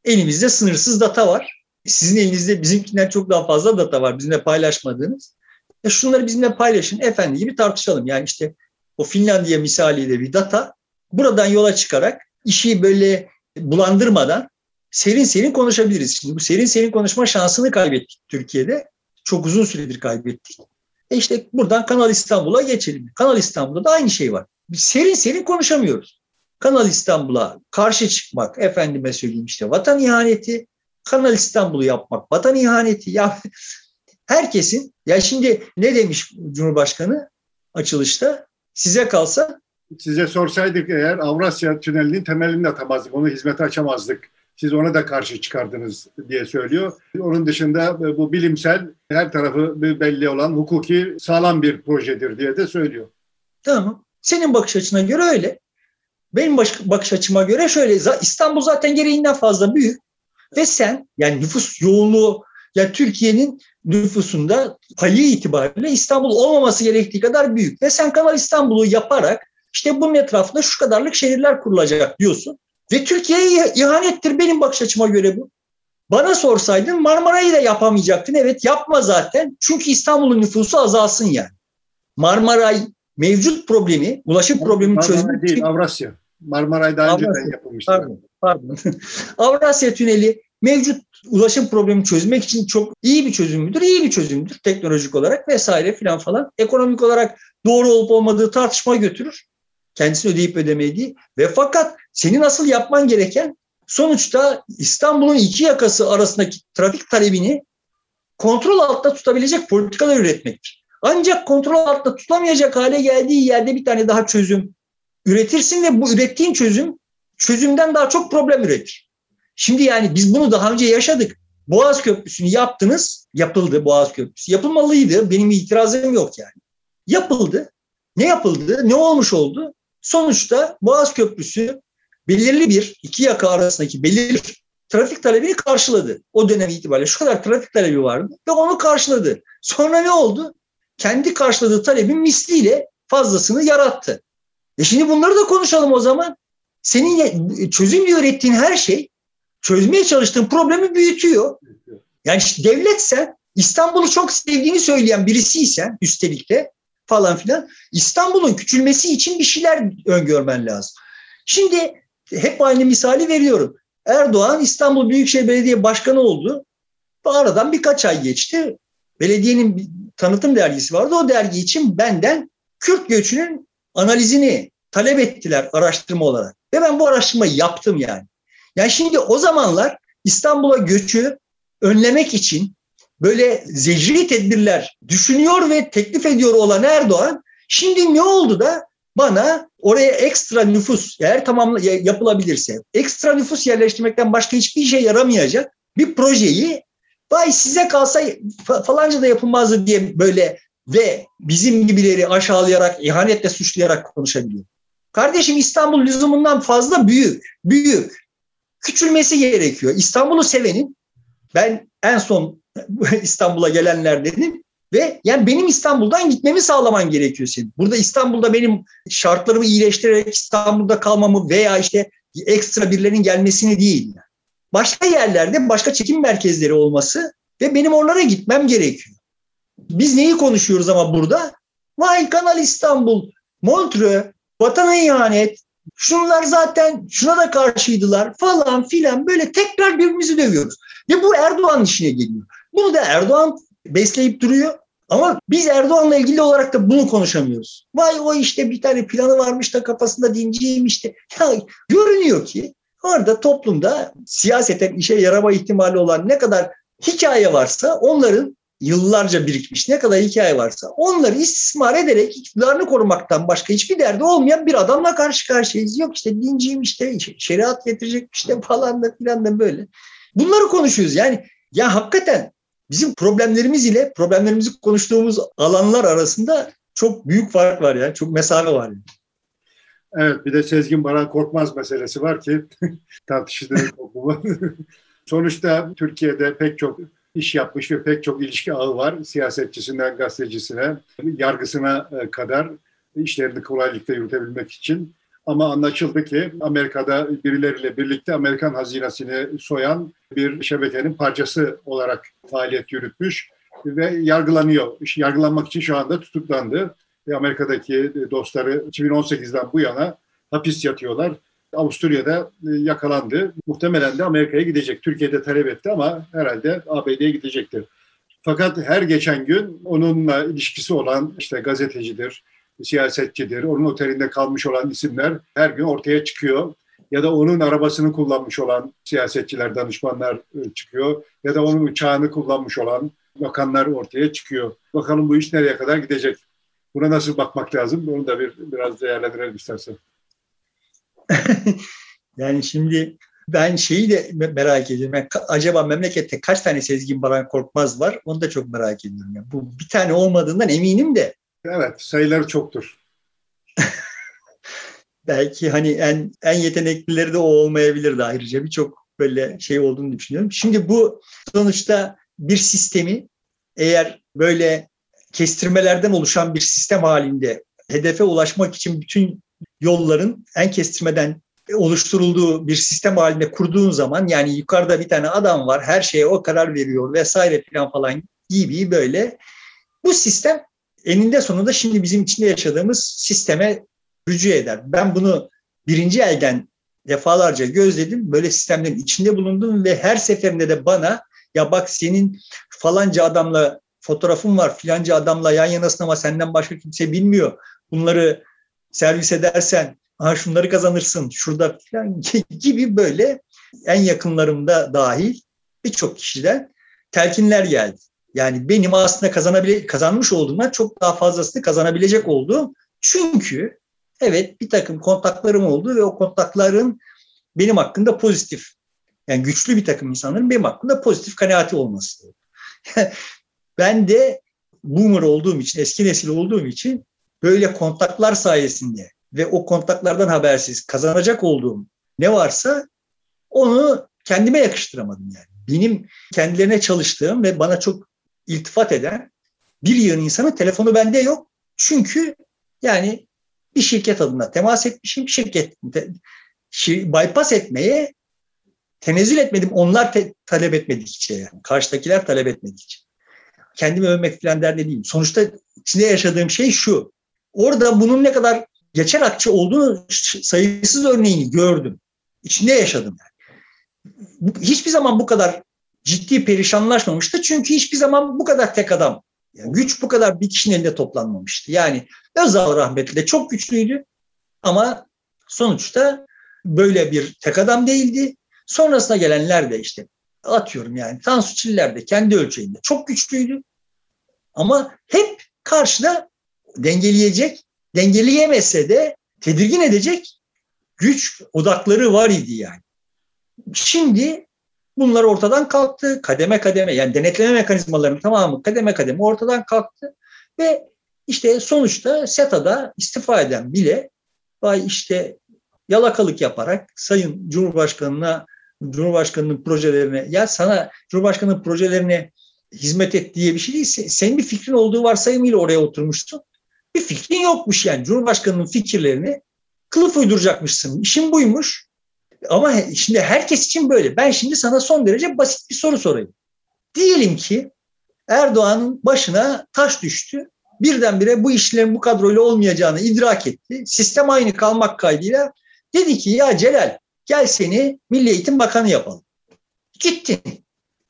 Elimizde sınırsız data var. Sizin elinizde bizimkinden çok daha fazla data var bizimle paylaşmadığınız. E şunları bizimle paylaşın efendi gibi tartışalım. Yani işte o Finlandiya misaliyle bir data buradan yola çıkarak işi böyle bulandırmadan serin serin konuşabiliriz. Şimdi bu serin serin konuşma şansını kaybettik Türkiye'de. Çok uzun süredir kaybettik. E işte buradan Kanal İstanbul'a geçelim. Kanal İstanbul'da da aynı şey var. Biz serin serin konuşamıyoruz. Kanal İstanbul'a karşı çıkmak, efendime söyleyeyim işte vatan ihaneti, Kanal İstanbul'u yapmak vatan ihaneti. Ya herkesin ya şimdi ne demiş Cumhurbaşkanı açılışta? Size kalsa size sorsaydık eğer Avrasya Tüneli'nin temelini atamazdık. Onu hizmete açamazdık. Siz ona da karşı çıkardınız diye söylüyor. Onun dışında bu bilimsel her tarafı belli olan hukuki sağlam bir projedir diye de söylüyor. Tamam. Senin bakış açına göre öyle. Benim bakış açıma göre şöyle. İstanbul zaten gereğinden fazla büyük. Ve sen yani nüfus yoğunluğu ya Türkiye'nin nüfusunda payı itibariyle İstanbul olmaması gerektiği kadar büyük. Ve sen Kanal İstanbul'u yaparak işte bunun etrafında şu kadarlık şehirler kurulacak diyorsun. Ve Türkiye'ye ihanettir benim bakış açıma göre bu. Bana sorsaydın Marmara'yı da yapamayacaktın. Evet yapma zaten. Çünkü İstanbul'un nüfusu azalsın yani. Marmaray mevcut problemi, ulaşım problemini çözmek değil, Avrasya. Marmaray daha Avrasya. önceden yapılmıştı. Pardon, pardon. Avrasya Tüneli mevcut ulaşım problemini çözmek için çok iyi bir çözüm müdür? İyi bir çözümdür teknolojik olarak vesaire filan falan. Ekonomik olarak doğru olup olmadığı tartışma götürür. Kendisini ödeyip ödemediği ve fakat senin asıl yapman gereken sonuçta İstanbul'un iki yakası arasındaki trafik talebini kontrol altında tutabilecek politikalar üretmektir. Ancak kontrol altında tutamayacak hale geldiği yerde bir tane daha çözüm üretirsin ve bu ürettiğin çözüm çözümden daha çok problem üretir. Şimdi yani biz bunu daha önce yaşadık. Boğaz Köprüsü'nü yaptınız, yapıldı Boğaz Köprüsü. Yapılmalıydı, benim itirazım yok yani. Yapıldı. Ne yapıldı, ne olmuş oldu? Sonuçta Boğaz Köprüsü belirli bir, iki yaka arasındaki belirli trafik talebini karşıladı. O dönem itibariyle şu kadar trafik talebi vardı ve onu karşıladı. Sonra ne oldu? Kendi karşıladığı talebin misliyle fazlasını yarattı. E şimdi bunları da konuşalım o zaman. Senin çözüm ürettiğin her şey çözmeye çalıştığın problemi büyütüyor. Yani işte devletsen İstanbul'u çok sevdiğini söyleyen birisiysen üstelik de falan filan İstanbul'un küçülmesi için bir şeyler öngörmen lazım. Şimdi hep aynı misali veriyorum. Erdoğan İstanbul Büyükşehir Belediye Başkanı oldu. Aradan birkaç ay geçti. Belediyenin tanıtım dergisi vardı. O dergi için benden Kürt göçünün analizini talep ettiler araştırma olarak. Ve ben bu araştırmayı yaptım yani. Yani şimdi o zamanlar İstanbul'a göçü önlemek için böyle zecri tedbirler düşünüyor ve teklif ediyor olan Erdoğan şimdi ne oldu da bana oraya ekstra nüfus eğer tamamla yapılabilirse ekstra nüfus yerleştirmekten başka hiçbir işe yaramayacak bir projeyi vay size kalsa falanca da yapılmazdı diye böyle ve bizim gibileri aşağılayarak, ihanetle suçlayarak konuşabiliyor. Kardeşim İstanbul lüzumundan fazla büyük, büyük. Küçülmesi gerekiyor. İstanbul'u sevenin, ben en son İstanbul'a gelenler dedim ve yani benim İstanbul'dan gitmemi sağlaman gerekiyor senin. Burada İstanbul'da benim şartlarımı iyileştirerek İstanbul'da kalmamı veya işte ekstra birilerinin gelmesini değil. Başka yerlerde başka çekim merkezleri olması ve benim oralara gitmem gerekiyor. Biz neyi konuşuyoruz ama burada? Vay Kanal İstanbul, Montreux, vatana ihanet, şunlar zaten şuna da karşıydılar falan filan böyle tekrar birbirimizi dövüyoruz. Ve bu Erdoğan'ın işine geliyor. Bunu da Erdoğan besleyip duruyor. Ama biz Erdoğan'la ilgili olarak da bunu konuşamıyoruz. Vay o işte bir tane planı varmış da kafasında dinciymiş de. Ya görünüyor ki orada toplumda siyaseten işe yarama ihtimali olan ne kadar hikaye varsa onların yıllarca birikmiş ne kadar hikaye varsa onları istismar ederek iktidarını korumaktan başka hiçbir derdi olmayan bir adamla karşı karşıyayız. Yok işte dinciyim işte şeriat getirecek işte falan da filan da böyle. Bunları konuşuyoruz yani ya hakikaten bizim problemlerimiz ile problemlerimizi konuştuğumuz alanlar arasında çok büyük fark var ya. Çok mesafe var. Yani. Evet bir de Sezgin Baran Korkmaz meselesi var ki tartışıldığı Sonuçta Türkiye'de pek çok iş yapmış ve pek çok ilişki ağı var. Siyasetçisinden gazetecisine, yargısına e, kadar işlerini kolaylıkla yürütebilmek için. Ama anlaşıldı ki Amerika'da birileriyle birlikte Amerikan hazinesini soyan bir şebekenin parçası olarak faaliyet yürütmüş ve yargılanıyor. Yargılanmak için şu anda tutuklandı. Ve Amerika'daki dostları 2018'den bu yana hapis yatıyorlar. Avusturya'da e, yakalandı. Muhtemelen de Amerika'ya gidecek. Türkiye'de talep etti ama herhalde ABD'ye gidecektir. Fakat her geçen gün onunla ilişkisi olan işte gazetecidir, siyasetçidir, onun otelinde kalmış olan isimler her gün ortaya çıkıyor. Ya da onun arabasını kullanmış olan siyasetçiler, danışmanlar e, çıkıyor. Ya da onun uçağını kullanmış olan bakanlar ortaya çıkıyor. Bakalım bu iş nereye kadar gidecek? Buna nasıl bakmak lazım? Onu da bir biraz değerlendirelim istersen. yani şimdi ben şeyi de merak ediyorum. Yani acaba memlekette kaç tane Sezgin Baran Korkmaz var? Onu da çok merak ediyorum. Yani bu bir tane olmadığından eminim de. Evet, sayıları çoktur. Belki hani en en yeteneklileri de o olmayabilirdi ayrıca. Birçok böyle şey olduğunu düşünüyorum. Şimdi bu sonuçta bir sistemi eğer böyle kestirmelerden oluşan bir sistem halinde hedefe ulaşmak için bütün yolların en kestirmeden oluşturulduğu bir sistem halinde kurduğun zaman yani yukarıda bir tane adam var her şeye o karar veriyor vesaire falan falan gibi böyle bu sistem eninde sonunda şimdi bizim içinde yaşadığımız sisteme rücu eder. Ben bunu birinci elden defalarca gözledim. Böyle sistemlerin içinde bulundum ve her seferinde de bana ya bak senin falanca adamla fotoğrafın var filanca adamla yan yanasın ama senden başka kimse bilmiyor. Bunları servis edersen ha şunları kazanırsın şurada falan gibi böyle en yakınlarımda dahil birçok kişiden telkinler geldi. Yani benim aslında kazanabile kazanmış olduğumdan çok daha fazlasını kazanabilecek olduğum çünkü evet bir takım kontaklarım oldu ve o kontakların benim hakkında pozitif yani güçlü bir takım insanların benim hakkında pozitif kanaati olması. ben de boomer olduğum için, eski nesil olduğum için böyle kontaklar sayesinde ve o kontaklardan habersiz kazanacak olduğum ne varsa onu kendime yakıştıramadım yani. Benim kendilerine çalıştığım ve bana çok iltifat eden bir yığın insanın telefonu bende yok. Çünkü yani bir şirket adına temas etmişim. Şirket bypass etmeye tenezzül etmedim. Onlar te, talep etmedikçe yani. Karşıdakiler talep etmedikçe. Kendimi övmek falan derde değilim. Sonuçta içinde yaşadığım şey şu. Orada bunun ne kadar geçer akçe olduğunu sayısız örneğini gördüm. İçinde yaşadım. Yani. Hiçbir zaman bu kadar ciddi perişanlaşmamıştı. Çünkü hiçbir zaman bu kadar tek adam Yani güç bu kadar bir kişinin elinde toplanmamıştı. Yani Özal rahmetli de çok güçlüydü ama sonuçta böyle bir tek adam değildi. Sonrasına gelenler de işte atıyorum yani Tansu Çiller de kendi ölçeğinde çok güçlüydü. Ama hep karşıda dengeleyecek, dengeleyemese de tedirgin edecek güç odakları var idi yani. Şimdi bunlar ortadan kalktı. Kademe kademe yani denetleme mekanizmalarının tamamı kademe kademe ortadan kalktı. Ve işte sonuçta SETA'da istifa eden bile vay işte yalakalık yaparak Sayın Cumhurbaşkanı'na Cumhurbaşkanı'nın projelerine ya sana Cumhurbaşkanı'nın projelerine hizmet et diye bir şey değil. Senin bir fikrin olduğu varsayımıyla oraya oturmuşsun. Bir fikrin yokmuş yani. Cumhurbaşkanı'nın fikirlerini kılıf uyduracakmışsın. İşin buymuş. Ama şimdi herkes için böyle. Ben şimdi sana son derece basit bir soru sorayım. Diyelim ki Erdoğan'ın başına taş düştü. Birdenbire bu işlerin bu kadroyla olmayacağını idrak etti. Sistem aynı kalmak kaydıyla dedi ki ya Celal gel seni Milli Eğitim Bakanı yapalım. Gittin.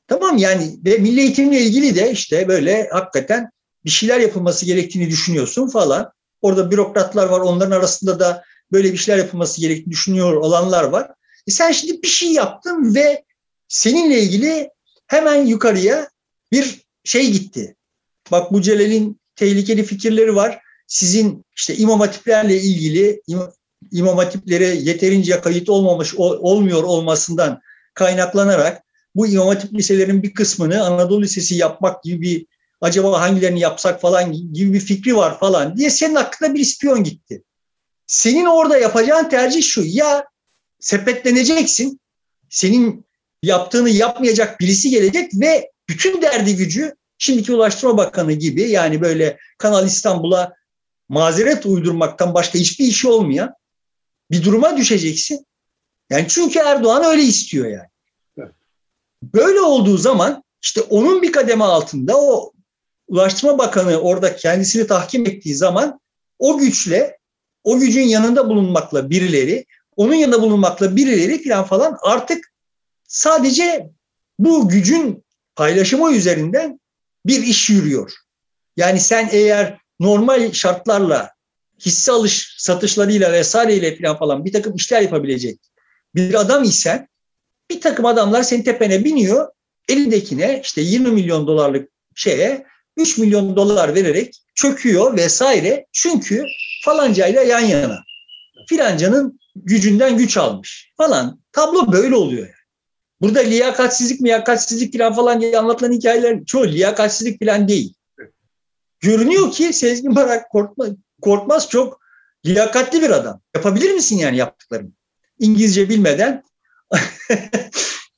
Tamam yani ve milli eğitimle ilgili de işte böyle hakikaten bir şeyler yapılması gerektiğini düşünüyorsun falan. Orada bürokratlar var onların arasında da böyle bir şeyler yapılması gerektiğini düşünüyor olanlar var. E sen şimdi bir şey yaptın ve seninle ilgili hemen yukarıya bir şey gitti. Bak bu Celal'in tehlikeli fikirleri var. Sizin işte imam hatiplerle ilgili imam hatiplere yeterince kayıt olmamış olmuyor olmasından kaynaklanarak bu imam hatip liselerin bir kısmını Anadolu Lisesi yapmak gibi bir acaba hangilerini yapsak falan gibi bir fikri var falan diye senin hakkında bir ispiyon gitti. Senin orada yapacağın tercih şu ya sepetleneceksin senin yaptığını yapmayacak birisi gelecek ve bütün derdi gücü şimdiki Ulaştırma Bakanı gibi yani böyle Kanal İstanbul'a mazeret uydurmaktan başka hiçbir işi olmayan bir duruma düşeceksin. Yani çünkü Erdoğan öyle istiyor yani. Böyle olduğu zaman işte onun bir kademe altında o Ulaştırma Bakanı orada kendisini tahkim ettiği zaman o güçle, o gücün yanında bulunmakla birileri, onun yanında bulunmakla birileri falan falan artık sadece bu gücün paylaşımı üzerinden bir iş yürüyor. Yani sen eğer normal şartlarla hisse alış satışlarıyla vesaireyle falan falan bir takım işler yapabilecek bir adam isen bir takım adamlar senin tepene biniyor elindekine işte 20 milyon dolarlık şeye 3 milyon dolar vererek çöküyor vesaire. Çünkü falancayla yan yana. Filancanın gücünden güç almış falan. Tablo böyle oluyor yani. Burada liyakatsizlik miyakatsizlik falan falan diye anlatılan hikayeler çoğu liyakatsizlik falan değil. Görünüyor ki Sezgin Barak Korkmaz, Korkmaz çok liyakatli bir adam. Yapabilir misin yani yaptıklarını? İngilizce bilmeden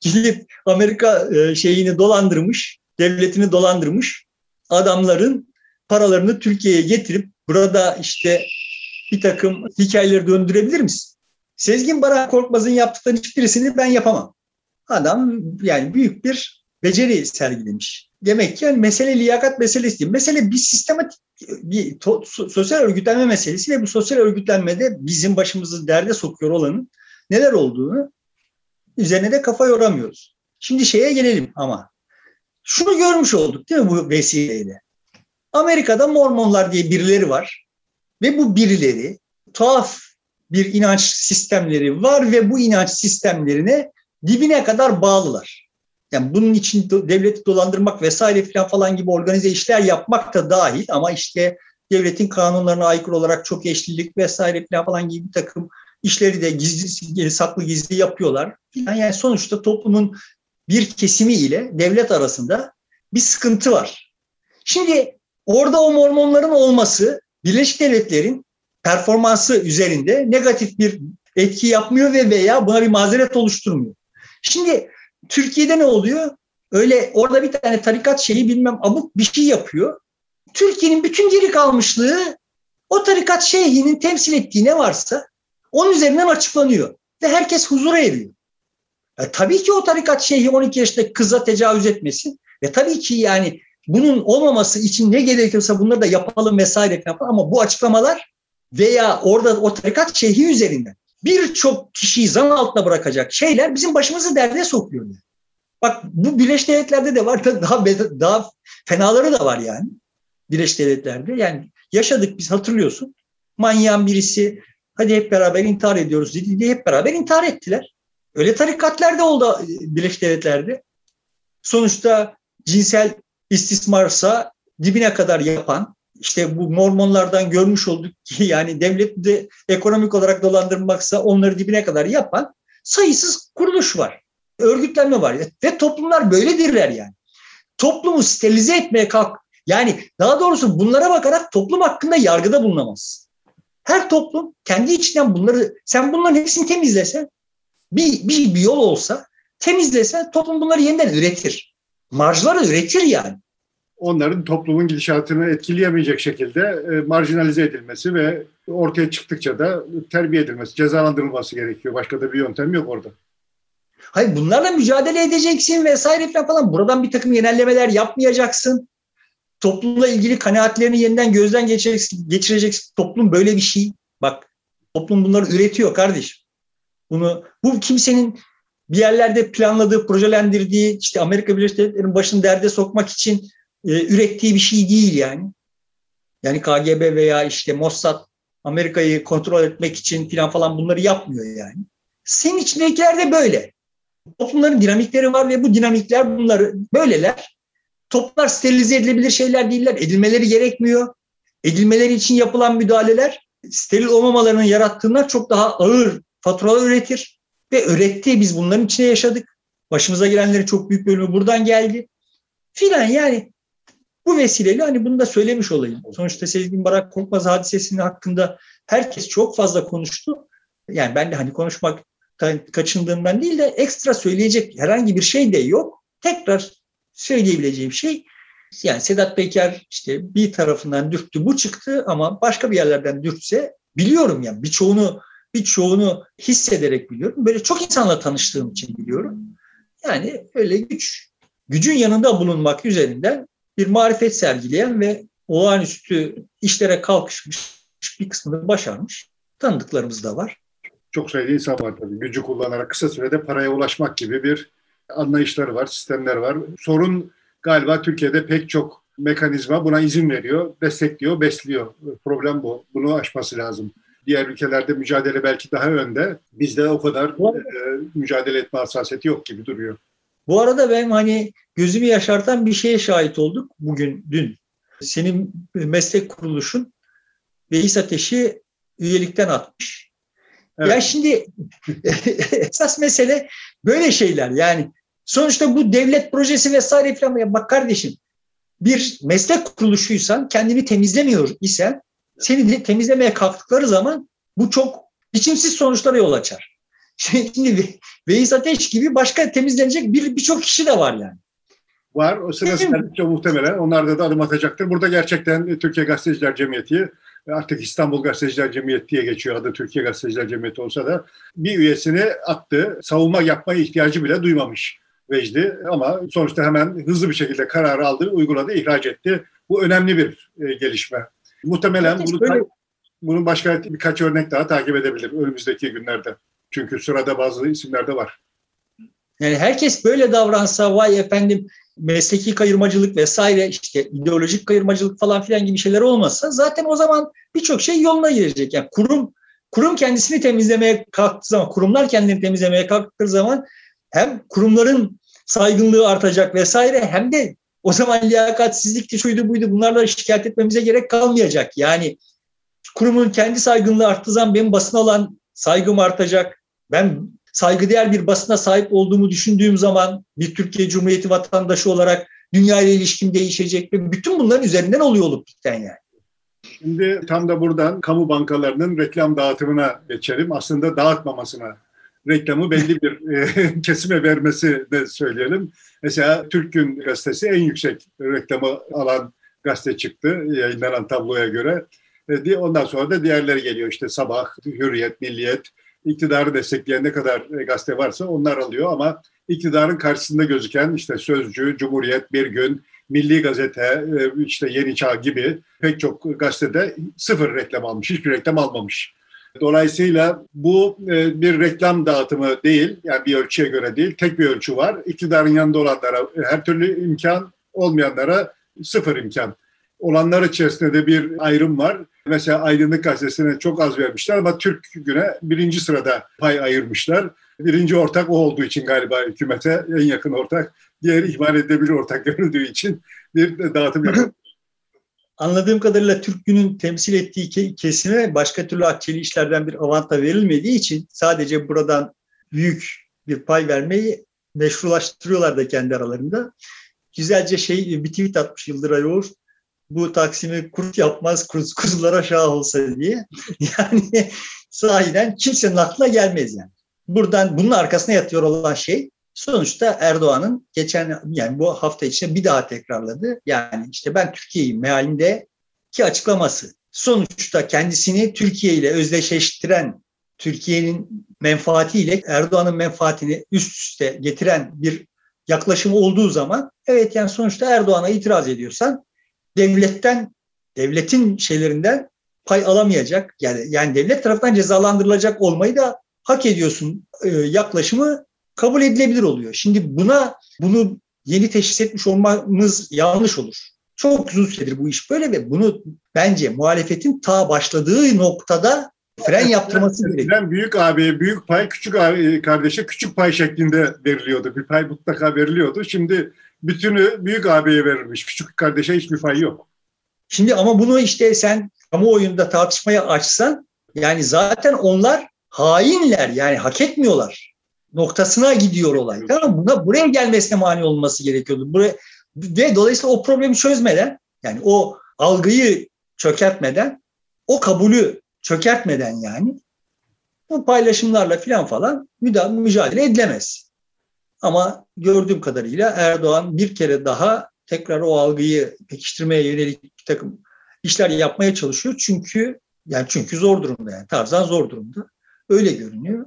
gidip Amerika e, şeyini dolandırmış, devletini dolandırmış adamların paralarını Türkiye'ye getirip burada işte bir takım hikayeleri döndürebilir misin? Sezgin Barak Korkmaz'ın yaptıklarının hiçbirisini ben yapamam. Adam yani büyük bir beceri sergilemiş. Demek ki yani mesele liyakat meselesi değil. Mesele bir sistematik bir to, sosyal örgütlenme meselesi ve bu sosyal örgütlenmede bizim başımızı derde sokuyor olanın neler olduğunu üzerine de kafa yoramıyoruz. Şimdi şeye gelelim ama. Şunu görmüş olduk değil mi bu vesileyle? Amerika'da Mormonlar diye birileri var ve bu birileri tuhaf bir inanç sistemleri var ve bu inanç sistemlerine dibine kadar bağlılar. Yani bunun için devleti dolandırmak vesaire falan falan gibi organize işler yapmak da dahil ama işte devletin kanunlarına aykırı olarak çok eşlilik vesaire falan falan gibi bir takım işleri de gizli, saklı gizli yapıyorlar. Yani sonuçta toplumun bir kesimi ile devlet arasında bir sıkıntı var. Şimdi orada o mormonların olması Birleşik Devletler'in performansı üzerinde negatif bir etki yapmıyor ve veya buna bir mazeret oluşturmuyor. Şimdi Türkiye'de ne oluyor? Öyle orada bir tane tarikat şeyi bilmem abuk bir şey yapıyor. Türkiye'nin bütün geri kalmışlığı o tarikat şeyhinin temsil ettiği ne varsa onun üzerinden açıklanıyor. Ve herkes huzura eriyor. E, tabii ki o tarikat şeyhi 12 yaşında kıza tecavüz etmesin. Ve tabii ki yani bunun olmaması için ne gerekiyorsa bunları da yapalım vesaire yapalım. Ama bu açıklamalar veya orada o tarikat şeyhi üzerinden birçok kişiyi zan altına bırakacak şeyler bizim başımızı derde sokuyor. Yani. Bak bu Birleşik Devletler'de de var daha daha fenaları da var yani. Birleşik Devletler'de. Yani yaşadık biz hatırlıyorsun. Manyağın birisi hadi hep beraber intihar ediyoruz dedi diye hep beraber intihar ettiler. Öyle tarikatlar da oldu Birleşik Devletler'de. Sonuçta cinsel istismarsa dibine kadar yapan, işte bu mormonlardan görmüş olduk ki yani devlet de ekonomik olarak dolandırmaksa onları dibine kadar yapan sayısız kuruluş var. Örgütlenme var ve toplumlar böyledirler yani. Toplumu sterilize etmeye kalk. Yani daha doğrusu bunlara bakarak toplum hakkında yargıda bulunamaz. Her toplum kendi içinden bunları, sen bunların hepsini temizlesen, bir, bir, bir yol olsa temizlesen toplum bunları yeniden üretir. Marjları üretir yani onların toplumun gidişatını etkileyemeyecek şekilde e, marjinalize edilmesi ve ortaya çıktıkça da terbiye edilmesi, cezalandırılması gerekiyor. Başka da bir yöntem yok orada. Hayır bunlarla mücadele edeceksin vesaire falan. Buradan bir takım genellemeler yapmayacaksın. Toplumla ilgili kanaatlerini yeniden gözden geçireceksin. geçireceksin. Toplum böyle bir şey. Bak toplum bunları üretiyor kardeşim. Bunu bu kimsenin bir yerlerde planladığı, projelendirdiği, işte Amerika Birleşik Devletleri'nin başını derde sokmak için e, ürettiği bir şey değil yani. Yani KGB veya işte Mossad Amerika'yı kontrol etmek için falan falan bunları yapmıyor yani. Senin içindekiler de böyle. Toplumların dinamikleri var ve bu dinamikler bunları böyleler. Toplumlar sterilize edilebilir şeyler değiller. Edilmeleri gerekmiyor. Edilmeleri için yapılan müdahaleler steril olmamalarının yarattığından çok daha ağır faturalar üretir. Ve öğretti. Biz bunların içine yaşadık. Başımıza gelenlerin çok büyük bölümü buradan geldi. Filan yani bu vesileyle hani bunu da söylemiş olayım. Sonuçta Sezgin Barak Korkmaz hadisesinin hakkında herkes çok fazla konuştu. Yani ben de hani konuşmak kaçındığımdan değil de ekstra söyleyecek herhangi bir şey de yok. Tekrar söyleyebileceğim şey yani Sedat Peker işte bir tarafından dürttü bu çıktı ama başka bir yerlerden dürtse biliyorum yani birçoğunu birçoğunu hissederek biliyorum. Böyle çok insanla tanıştığım için biliyorum. Yani öyle güç gücün yanında bulunmak üzerinden bir marifet sergileyen ve olağanüstü işlere kalkışmış bir kısmını başarmış tanıdıklarımız da var. Çok sayıda insan var tabii. Gücü kullanarak kısa sürede paraya ulaşmak gibi bir anlayışları var, sistemler var. Sorun galiba Türkiye'de pek çok mekanizma buna izin veriyor, destekliyor, besliyor. Problem bu. Bunu aşması lazım. Diğer ülkelerde mücadele belki daha önde. Bizde o kadar e, mücadele etme hassasiyeti yok gibi duruyor. Bu arada ben hani gözümü yaşartan bir şeye şahit olduk bugün, dün. Senin meslek kuruluşun Veys Ateş'i üyelikten atmış. Evet. Ya şimdi esas mesele böyle şeyler yani. Sonuçta bu devlet projesi vesaire falan ya bak kardeşim bir meslek kuruluşuysan kendini temizlemiyor isen seni de temizlemeye kalktıkları zaman bu çok biçimsiz sonuçlara yol açar. Şimdi Veys Ateş gibi başka temizlenecek bir birçok kişi de var yani. Var. O geldikçe muhtemelen onlar da, adım atacaktır. Burada gerçekten Türkiye Gazeteciler Cemiyeti artık İstanbul Gazeteciler Cemiyeti diye geçiyor adı Türkiye Gazeteciler Cemiyeti olsa da bir üyesini attı. Savunma yapmaya ihtiyacı bile duymamış Vecdi ama sonuçta hemen hızlı bir şekilde karar aldı, uyguladı, ihraç etti. Bu önemli bir e, gelişme. Muhtemelen bunu, böyle... bunun başka birkaç örnek daha takip edebilir önümüzdeki günlerde. Çünkü sırada bazı isimler de var. Yani herkes böyle davransa vay efendim mesleki kayırmacılık vesaire işte ideolojik kayırmacılık falan filan gibi şeyler olmasa zaten o zaman birçok şey yoluna girecek. Yani kurum kurum kendisini temizlemeye kalktığı zaman, kurumlar kendini temizlemeye kalktığı zaman hem kurumların saygınlığı artacak vesaire hem de o zaman liyakatsizlikti şuydu buydu bunlarla şikayet etmemize gerek kalmayacak. Yani kurumun kendi saygınlığı arttığı zaman benim basına olan saygım artacak. Ben saygıdeğer bir basına sahip olduğumu düşündüğüm zaman bir Türkiye Cumhuriyeti vatandaşı olarak dünya ile ilişkim değişecek ve bütün bunların üzerinden oluyor olup biten yani. Şimdi tam da buradan kamu bankalarının reklam dağıtımına geçelim. Aslında dağıtmamasına reklamı belli bir e, kesime vermesi de söyleyelim. Mesela Türk Gün gazetesi en yüksek reklamı alan gazete çıktı yayınlanan tabloya göre. E, ondan sonra da diğerleri geliyor işte Sabah, Hürriyet, Milliyet, iktidarı destekleyen ne kadar e, gazete varsa onlar alıyor ama iktidarın karşısında gözüken işte Sözcü, Cumhuriyet, Bir Gün, Milli Gazete, e, işte Yeni Çağ gibi pek çok gazetede sıfır reklam almış, hiçbir reklam almamış. Dolayısıyla bu e, bir reklam dağıtımı değil, yani bir ölçüye göre değil, tek bir ölçü var. İktidarın yanında olanlara her türlü imkan, olmayanlara sıfır imkan. olanlar içerisinde de bir ayrım var. Mesela Aydınlık Gazetesi'ne çok az vermişler ama Türk Gün'e birinci sırada pay ayırmışlar. Birinci ortak o olduğu için galiba hükümete en yakın ortak. Diğer ihmal edilebilir ortak görüldüğü için bir dağıtım yapıyor. Anladığım kadarıyla Türk Gün'ün temsil ettiği kesime başka türlü akçeli işlerden bir avanta verilmediği için sadece buradan büyük bir pay vermeyi meşrulaştırıyorlar da kendi aralarında. Güzelce şey bir tweet atmış Yıldıray Uğur. Bu Taksim'i kurt yapmaz kuzulara şah olsa diye. Yani sahiden kimsenin aklına gelmez yani. Buradan bunun arkasına yatıyor olan şey sonuçta Erdoğan'ın geçen yani bu hafta içinde bir daha tekrarladı. Yani işte ben Türkiye'yim mealinde ki açıklaması. Sonuçta kendisini Türkiye ile özdeşleştiren Türkiye'nin menfaatiyle Erdoğan'ın menfaatini üst üste getiren bir yaklaşım olduğu zaman evet yani sonuçta Erdoğan'a itiraz ediyorsan devletten devletin şeylerinden pay alamayacak yani yani devlet tarafından cezalandırılacak olmayı da hak ediyorsun e, yaklaşımı kabul edilebilir oluyor. Şimdi buna bunu yeni teşhis etmiş olmamız yanlış olur. Çok uzun süredir bu iş böyle ve bunu bence muhalefetin ta başladığı noktada fren yaptırması gerekiyor. Büyük abi büyük pay, küçük abi kardeşe küçük pay şeklinde veriliyordu. Bir pay mutlaka veriliyordu. Şimdi bütünü büyük abiye verilmiş. Küçük kardeşe hiçbir pay yok. Şimdi ama bunu işte sen kamuoyunda tartışmaya açsan yani zaten onlar hainler yani hak etmiyorlar noktasına gidiyor olay. Tamam Buna buraya gelmesine mani olması gerekiyordu. Buraya ve dolayısıyla o problemi çözmeden yani o algıyı çökertmeden o kabulü çökertmeden yani bu paylaşımlarla filan falan mücadele edilemez. Ama gördüğüm kadarıyla Erdoğan bir kere daha tekrar o algıyı pekiştirmeye yönelik bir takım işler yapmaya çalışıyor. Çünkü yani çünkü zor durumda yani Tarzan zor durumda. Öyle görünüyor.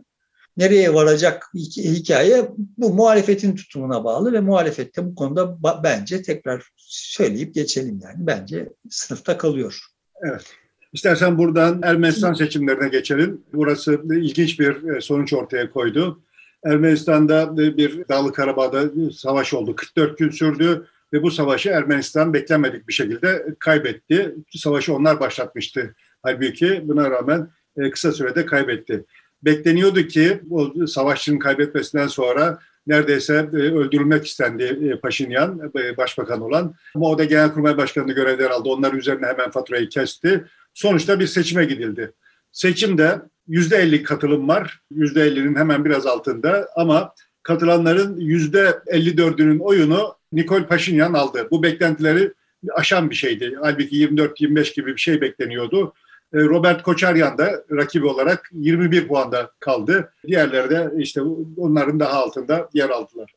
Nereye varacak hikaye bu muhalefetin tutumuna bağlı ve muhalefette bu konuda bence tekrar söyleyip geçelim yani. Bence sınıfta kalıyor. Evet. İstersen buradan Ermenistan seçimlerine geçelim. Burası ilginç bir e, sonuç ortaya koydu. Ermenistan'da bir Dağlı Karabağ'da savaş oldu. 44 gün sürdü ve bu savaşı Ermenistan beklenmedik bir şekilde kaybetti. Savaşı onlar başlatmıştı. Halbuki buna rağmen e, kısa sürede kaybetti. Bekleniyordu ki o savaşçının kaybetmesinden sonra neredeyse e, öldürülmek istendi Paşinyan, başbakan olan. Ama o da Genelkurmay Başkanı'nı görevden aldı. Onlar üzerine hemen faturayı kesti. Sonuçta bir seçime gidildi. Seçimde %50 katılım var. %50'nin hemen biraz altında ama katılanların %54'ünün oyunu Nikol Paşinyan aldı. Bu beklentileri aşan bir şeydi. Halbuki 24-25 gibi bir şey bekleniyordu. E, Robert Koçaryan da rakibi olarak 21 puanda kaldı. Diğerleri de işte onların daha altında yer aldılar.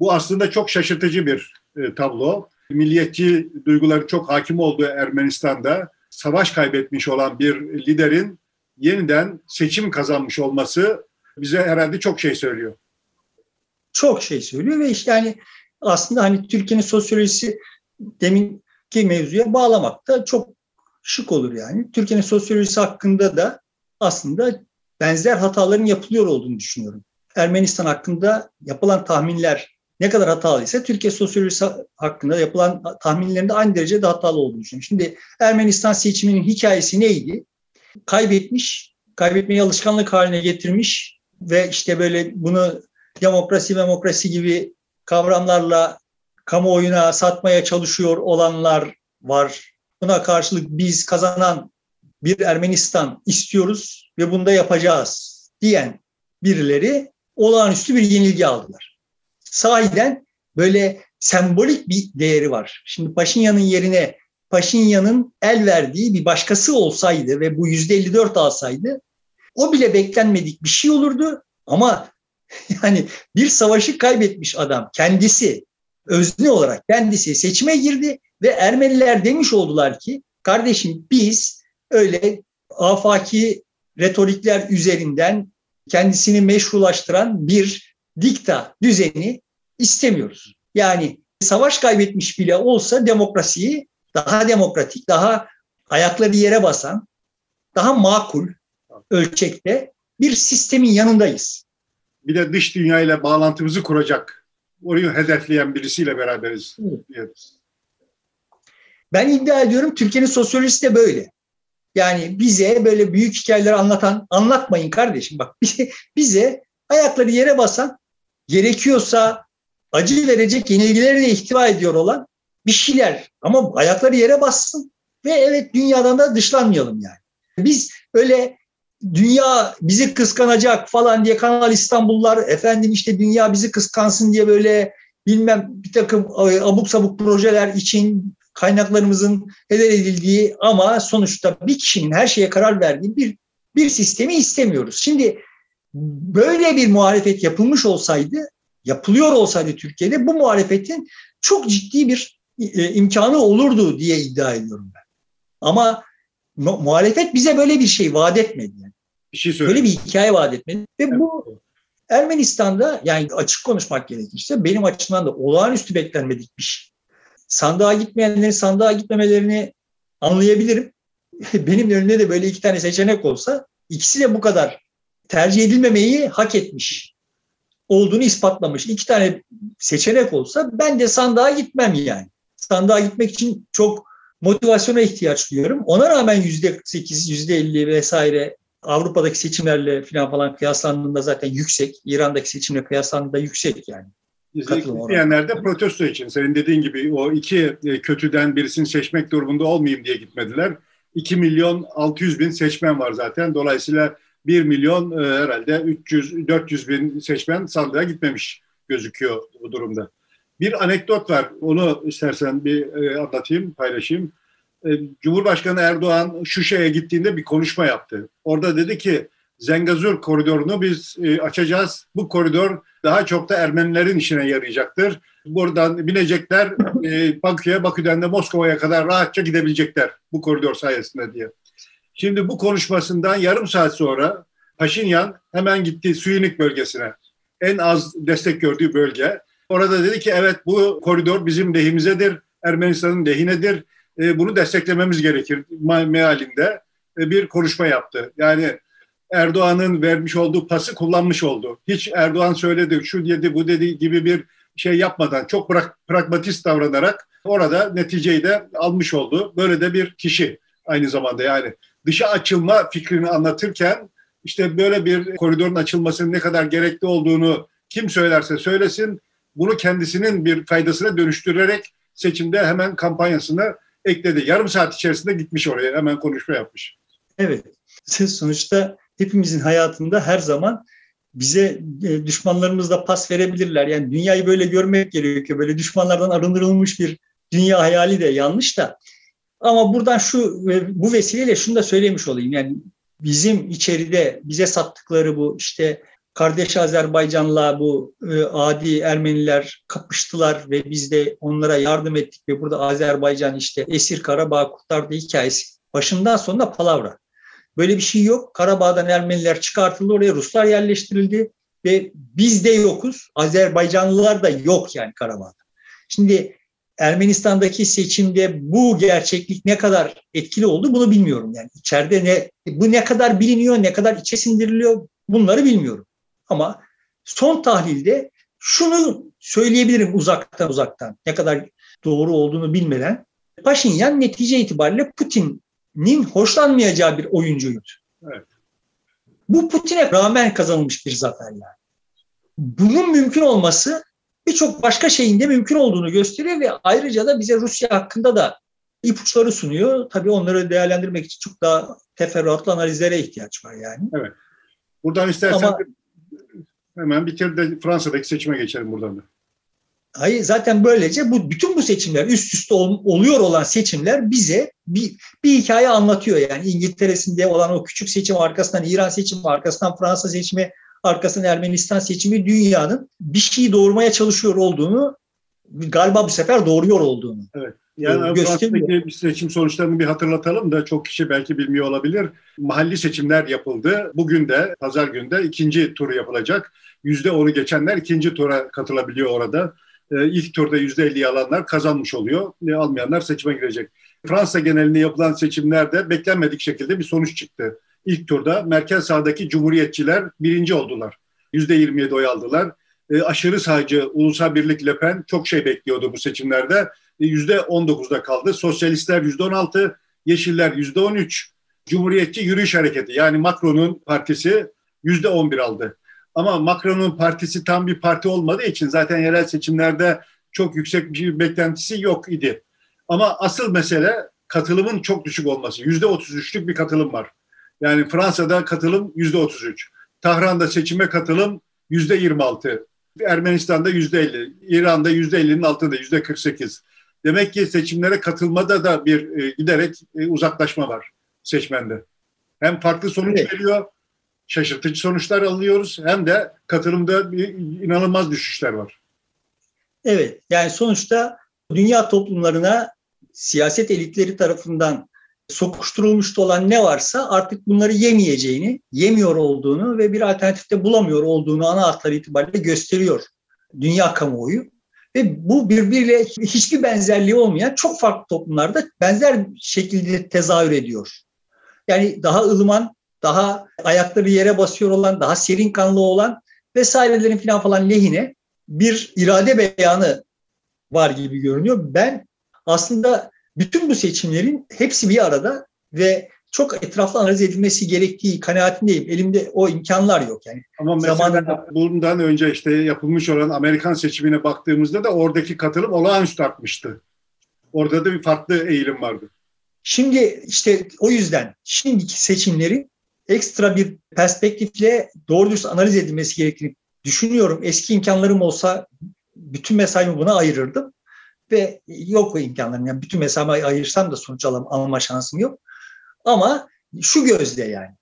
Bu aslında çok şaşırtıcı bir e, tablo. Milliyetçi duyguları çok hakim olduğu Ermenistan'da savaş kaybetmiş olan bir liderin yeniden seçim kazanmış olması bize herhalde çok şey söylüyor. Çok şey söylüyor ve işte yani aslında hani Türkiye'nin sosyolojisi deminki mevzuya bağlamak da çok şık olur yani. Türkiye'nin sosyolojisi hakkında da aslında benzer hataların yapılıyor olduğunu düşünüyorum. Ermenistan hakkında yapılan tahminler ne kadar hatalıysa Türkiye sosyolojisi hakkında yapılan tahminlerin de aynı derecede hatalı olduğunu düşünüyorum. Şimdi Ermenistan seçiminin hikayesi neydi? Kaybetmiş, kaybetmeyi alışkanlık haline getirmiş ve işte böyle bunu demokrasi demokrasi gibi kavramlarla kamuoyuna satmaya çalışıyor olanlar var. Buna karşılık biz kazanan bir Ermenistan istiyoruz ve bunda yapacağız diyen birileri olağanüstü bir yenilgi aldılar. Sahiden böyle sembolik bir değeri var. Şimdi Paşinyan'ın yerine Paşinyan'ın el verdiği bir başkası olsaydı ve bu yüzde 54 alsaydı o bile beklenmedik bir şey olurdu ama yani bir savaşı kaybetmiş adam kendisi özne olarak kendisi seçime girdi ve Ermeniler demiş oldular ki kardeşim biz öyle afaki retorikler üzerinden kendisini meşrulaştıran bir dikta düzeni istemiyoruz. Yani savaş kaybetmiş bile olsa demokrasiyi daha demokratik, daha ayakları yere basan, daha makul ölçekte bir sistemin yanındayız. Bir de dış dünyayla bağlantımızı kuracak, orayı hedefleyen birisiyle beraberiz. Evet. ben iddia ediyorum Türkiye'nin sosyolojisi de böyle. Yani bize böyle büyük hikayeler anlatan, anlatmayın kardeşim bak bize ayakları yere basan, gerekiyorsa acı verecek yenilgileri de ihtiva ediyor olan bir şeyler. Ama ayakları yere bassın ve evet dünyadan da dışlanmayalım yani. Biz öyle dünya bizi kıskanacak falan diye Kanal İstanbullar efendim işte dünya bizi kıskansın diye böyle bilmem bir takım abuk sabuk projeler için kaynaklarımızın heder edildiği ama sonuçta bir kişinin her şeye karar verdiği bir bir sistemi istemiyoruz. Şimdi böyle bir muhalefet yapılmış olsaydı, yapılıyor olsaydı Türkiye'de bu muhalefetin çok ciddi bir e, imkanı olurdu diye iddia ediyorum ben. Ama mu- muhalefet bize böyle bir şey vaat etmedi. Yani. Bir şey Böyle bir hikaye vaat etmedi. Ve bu Ermenistan'da yani açık konuşmak gerekirse benim açımdan da olağanüstü beklenmedik bir şey. Sandığa gitmeyenlerin sandığa gitmemelerini anlayabilirim. Benim önümde de böyle iki tane seçenek olsa ikisi de bu kadar tercih edilmemeyi hak etmiş olduğunu ispatlamış. İki tane seçenek olsa ben de sandığa gitmem yani. Sandığa gitmek için çok motivasyona ihtiyaç duyuyorum. Ona rağmen yüzde sekiz, yüzde elli vesaire Avrupa'daki seçimlerle falan falan kıyaslandığında zaten yüksek. İran'daki seçimle kıyaslandığında yüksek yani. İsteyenler de protesto için. Senin dediğin gibi o iki e, kötüden birisini seçmek durumunda olmayayım diye gitmediler. 2 milyon 600 bin seçmen var zaten. Dolayısıyla 1 milyon e, herhalde 300 400 bin seçmen sandığa gitmemiş gözüküyor bu durumda. Bir anekdot var. Onu istersen bir e, anlatayım, paylaşayım. E, Cumhurbaşkanı Erdoğan Şuşa'ya gittiğinde bir konuşma yaptı. Orada dedi ki Zengazur koridorunu biz e, açacağız. Bu koridor daha çok da Ermenilerin işine yarayacaktır. Buradan binecekler Bakü'ye, Bakü'den de Moskova'ya kadar rahatça gidebilecekler bu koridor sayesinde diye. Şimdi bu konuşmasından yarım saat sonra Paşinyan hemen gitti Suyinik bölgesine. En az destek gördüğü bölge. Orada dedi ki evet bu koridor bizim lehimizedir, Ermenistan'ın lehinedir. E, bunu desteklememiz gerekir mealinde e, bir konuşma yaptı. Yani Erdoğan'ın vermiş olduğu pası kullanmış oldu. Hiç Erdoğan söyledi, şu dedi, bu dedi gibi bir şey yapmadan çok pragmatist davranarak orada neticeyi de almış oldu. Böyle de bir kişi aynı zamanda yani dışa açılma fikrini anlatırken işte böyle bir koridorun açılmasının ne kadar gerekli olduğunu kim söylerse söylesin bunu kendisinin bir faydasına dönüştürerek seçimde hemen kampanyasını ekledi. Yarım saat içerisinde gitmiş oraya hemen konuşma yapmış. Evet. Sonuçta hepimizin hayatında her zaman bize e, düşmanlarımız da pas verebilirler. Yani dünyayı böyle görmek gerekiyor. Böyle düşmanlardan arındırılmış bir dünya hayali de yanlış da. Ama buradan şu bu vesileyle şunu da söylemiş olayım. Yani bizim içeride bize sattıkları bu işte kardeş Azerbaycan'la bu e, adi Ermeniler kapıştılar ve biz de onlara yardım ettik ve burada Azerbaycan işte esir Karabağ kurtardı hikayesi başından sonuna palavra. Böyle bir şey yok. Karabağ'dan Ermeniler çıkartıldı, oraya Ruslar yerleştirildi ve biz de yokuz. Azerbaycanlılar da yok yani Karabağ'da. Şimdi Ermenistan'daki seçimde bu gerçeklik ne kadar etkili oldu bunu bilmiyorum. Yani içeride ne bu ne kadar biliniyor, ne kadar içe sindiriliyor bunları bilmiyorum. Ama son tahlilde şunu söyleyebilirim uzaktan uzaktan ne kadar doğru olduğunu bilmeden. Paşinyan netice itibariyle Putin'in hoşlanmayacağı bir oyuncuydu. Evet. Bu Putin'e rağmen kazanılmış bir zafer yani. Bunun mümkün olması birçok başka şeyin de mümkün olduğunu gösteriyor ve ayrıca da bize Rusya hakkında da ipuçları sunuyor. Tabii onları değerlendirmek için çok daha teferruatlı analizlere ihtiyaç var yani. Evet. Buradan istersen Ama, hemen bitir de Fransa'daki seçime geçelim buradan da. Hayır zaten böylece bu bütün bu seçimler üst üste ol, oluyor olan seçimler bize bir, bir hikaye anlatıyor yani İngiltere'sinde olan o küçük seçim arkasından İran seçimi arkasından Fransa seçimi arkasından Ermenistan seçimi dünyanın bir şeyi doğurmaya çalışıyor olduğunu galiba bu sefer doğuruyor olduğunu. Evet. Yani Fransa'daki seçim sonuçlarını bir hatırlatalım da çok kişi belki bilmiyor olabilir. Mahalli seçimler yapıldı. Bugün de pazar günde ikinci turu yapılacak. Yüzde onu geçenler ikinci tura katılabiliyor orada. Ee, ilk turda yüzde elli alanlar kazanmış oluyor. E, almayanlar seçime girecek. Fransa genelinde yapılan seçimlerde beklenmedik şekilde bir sonuç çıktı. İlk turda merkez sağdaki cumhuriyetçiler birinci oldular. Yüzde 27 oy aldılar. E, aşırı sağcı Ulusal Birlik Le Pen çok şey bekliyordu bu seçimlerde. %19'da kaldı. Sosyalistler %16, Yeşiller %13, Cumhuriyetçi Yürüyüş Hareketi yani Macron'un partisi %11 aldı. Ama Macron'un partisi tam bir parti olmadığı için zaten yerel seçimlerde çok yüksek bir beklentisi yok idi. Ama asıl mesele katılımın çok düşük olması. %33'lük bir katılım var. Yani Fransa'da katılım %33. Tahran'da seçime katılım %26. Ermenistan'da %50. İran'da %50'nin altında %48. Demek ki seçimlere katılmada da bir e, giderek e, uzaklaşma var seçmende. Hem farklı sonuç evet. veriyor, şaşırtıcı sonuçlar alıyoruz hem de katılımda bir inanılmaz düşüşler var. Evet, yani sonuçta dünya toplumlarına siyaset elitleri tarafından sokuşturulmuş olan ne varsa artık bunları yemeyeceğini, yemiyor olduğunu ve bir alternatifte bulamıyor olduğunu ana hatlar itibariyle gösteriyor dünya kamuoyu. Ve bu birbiriyle hiçbir benzerliği olmayan çok farklı toplumlarda benzer şekilde tezahür ediyor. Yani daha ılıman, daha ayakları yere basıyor olan, daha serin kanlı olan vesairelerin falan falan lehine bir irade beyanı var gibi görünüyor. Ben aslında bütün bu seçimlerin hepsi bir arada ve çok etraflı analiz edilmesi gerektiği kanaatindeyim. Elimde o imkanlar yok yani. Ama mesela Zamanında... bundan önce işte yapılmış olan Amerikan seçimine baktığımızda da oradaki katılım olağanüstü artmıştı. Orada da bir farklı eğilim vardı. Şimdi işte o yüzden şimdiki seçimleri ekstra bir perspektifle doğru dürüst analiz edilmesi gerektiğini düşünüyorum. Eski imkanlarım olsa bütün mesaimi buna ayırırdım ve yok o imkanlarım. Yani bütün mesaimi ayırsam da sonuç alma, alma şansım yok. Ama şu gözle yani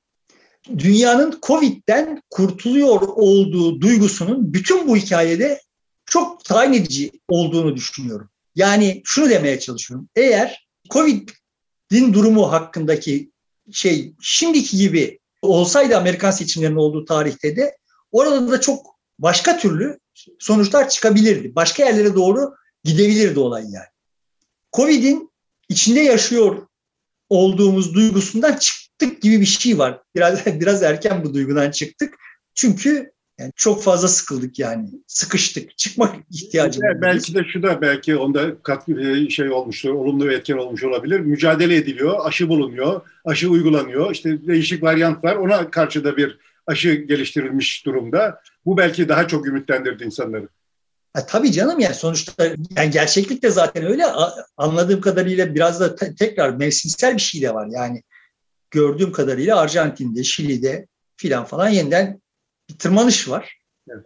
dünyanın Covid'den kurtuluyor olduğu duygusunun bütün bu hikayede çok tayin edici olduğunu düşünüyorum. Yani şunu demeye çalışıyorum. Eğer Covid'in durumu hakkındaki şey şimdiki gibi olsaydı Amerikan seçimlerinin olduğu tarihte de orada da çok başka türlü sonuçlar çıkabilirdi. Başka yerlere doğru gidebilirdi olay yani. Covid'in içinde yaşıyor olduğumuz duygusundan çıktık gibi bir şey var. Biraz biraz erken bu duygudan çıktık. Çünkü yani çok fazla sıkıldık yani. Sıkıştık. Çıkmak ihtiyacımız. Belki de şu da belki onda kat e, şey olmuştur, olumlu bir etken olmuş olabilir. Mücadele ediliyor, aşı bulunuyor, aşı uygulanıyor. İşte değişik varyant var. Ona karşı da bir aşı geliştirilmiş durumda. Bu belki daha çok ümitlendirdi insanları. Ha, tabii canım yani sonuçta yani gerçeklik de zaten öyle anladığım kadarıyla biraz da te- tekrar mevsimsel bir şey de var. Yani gördüğüm kadarıyla Arjantin'de, Şili'de filan falan yeniden bir tırmanış var. Evet.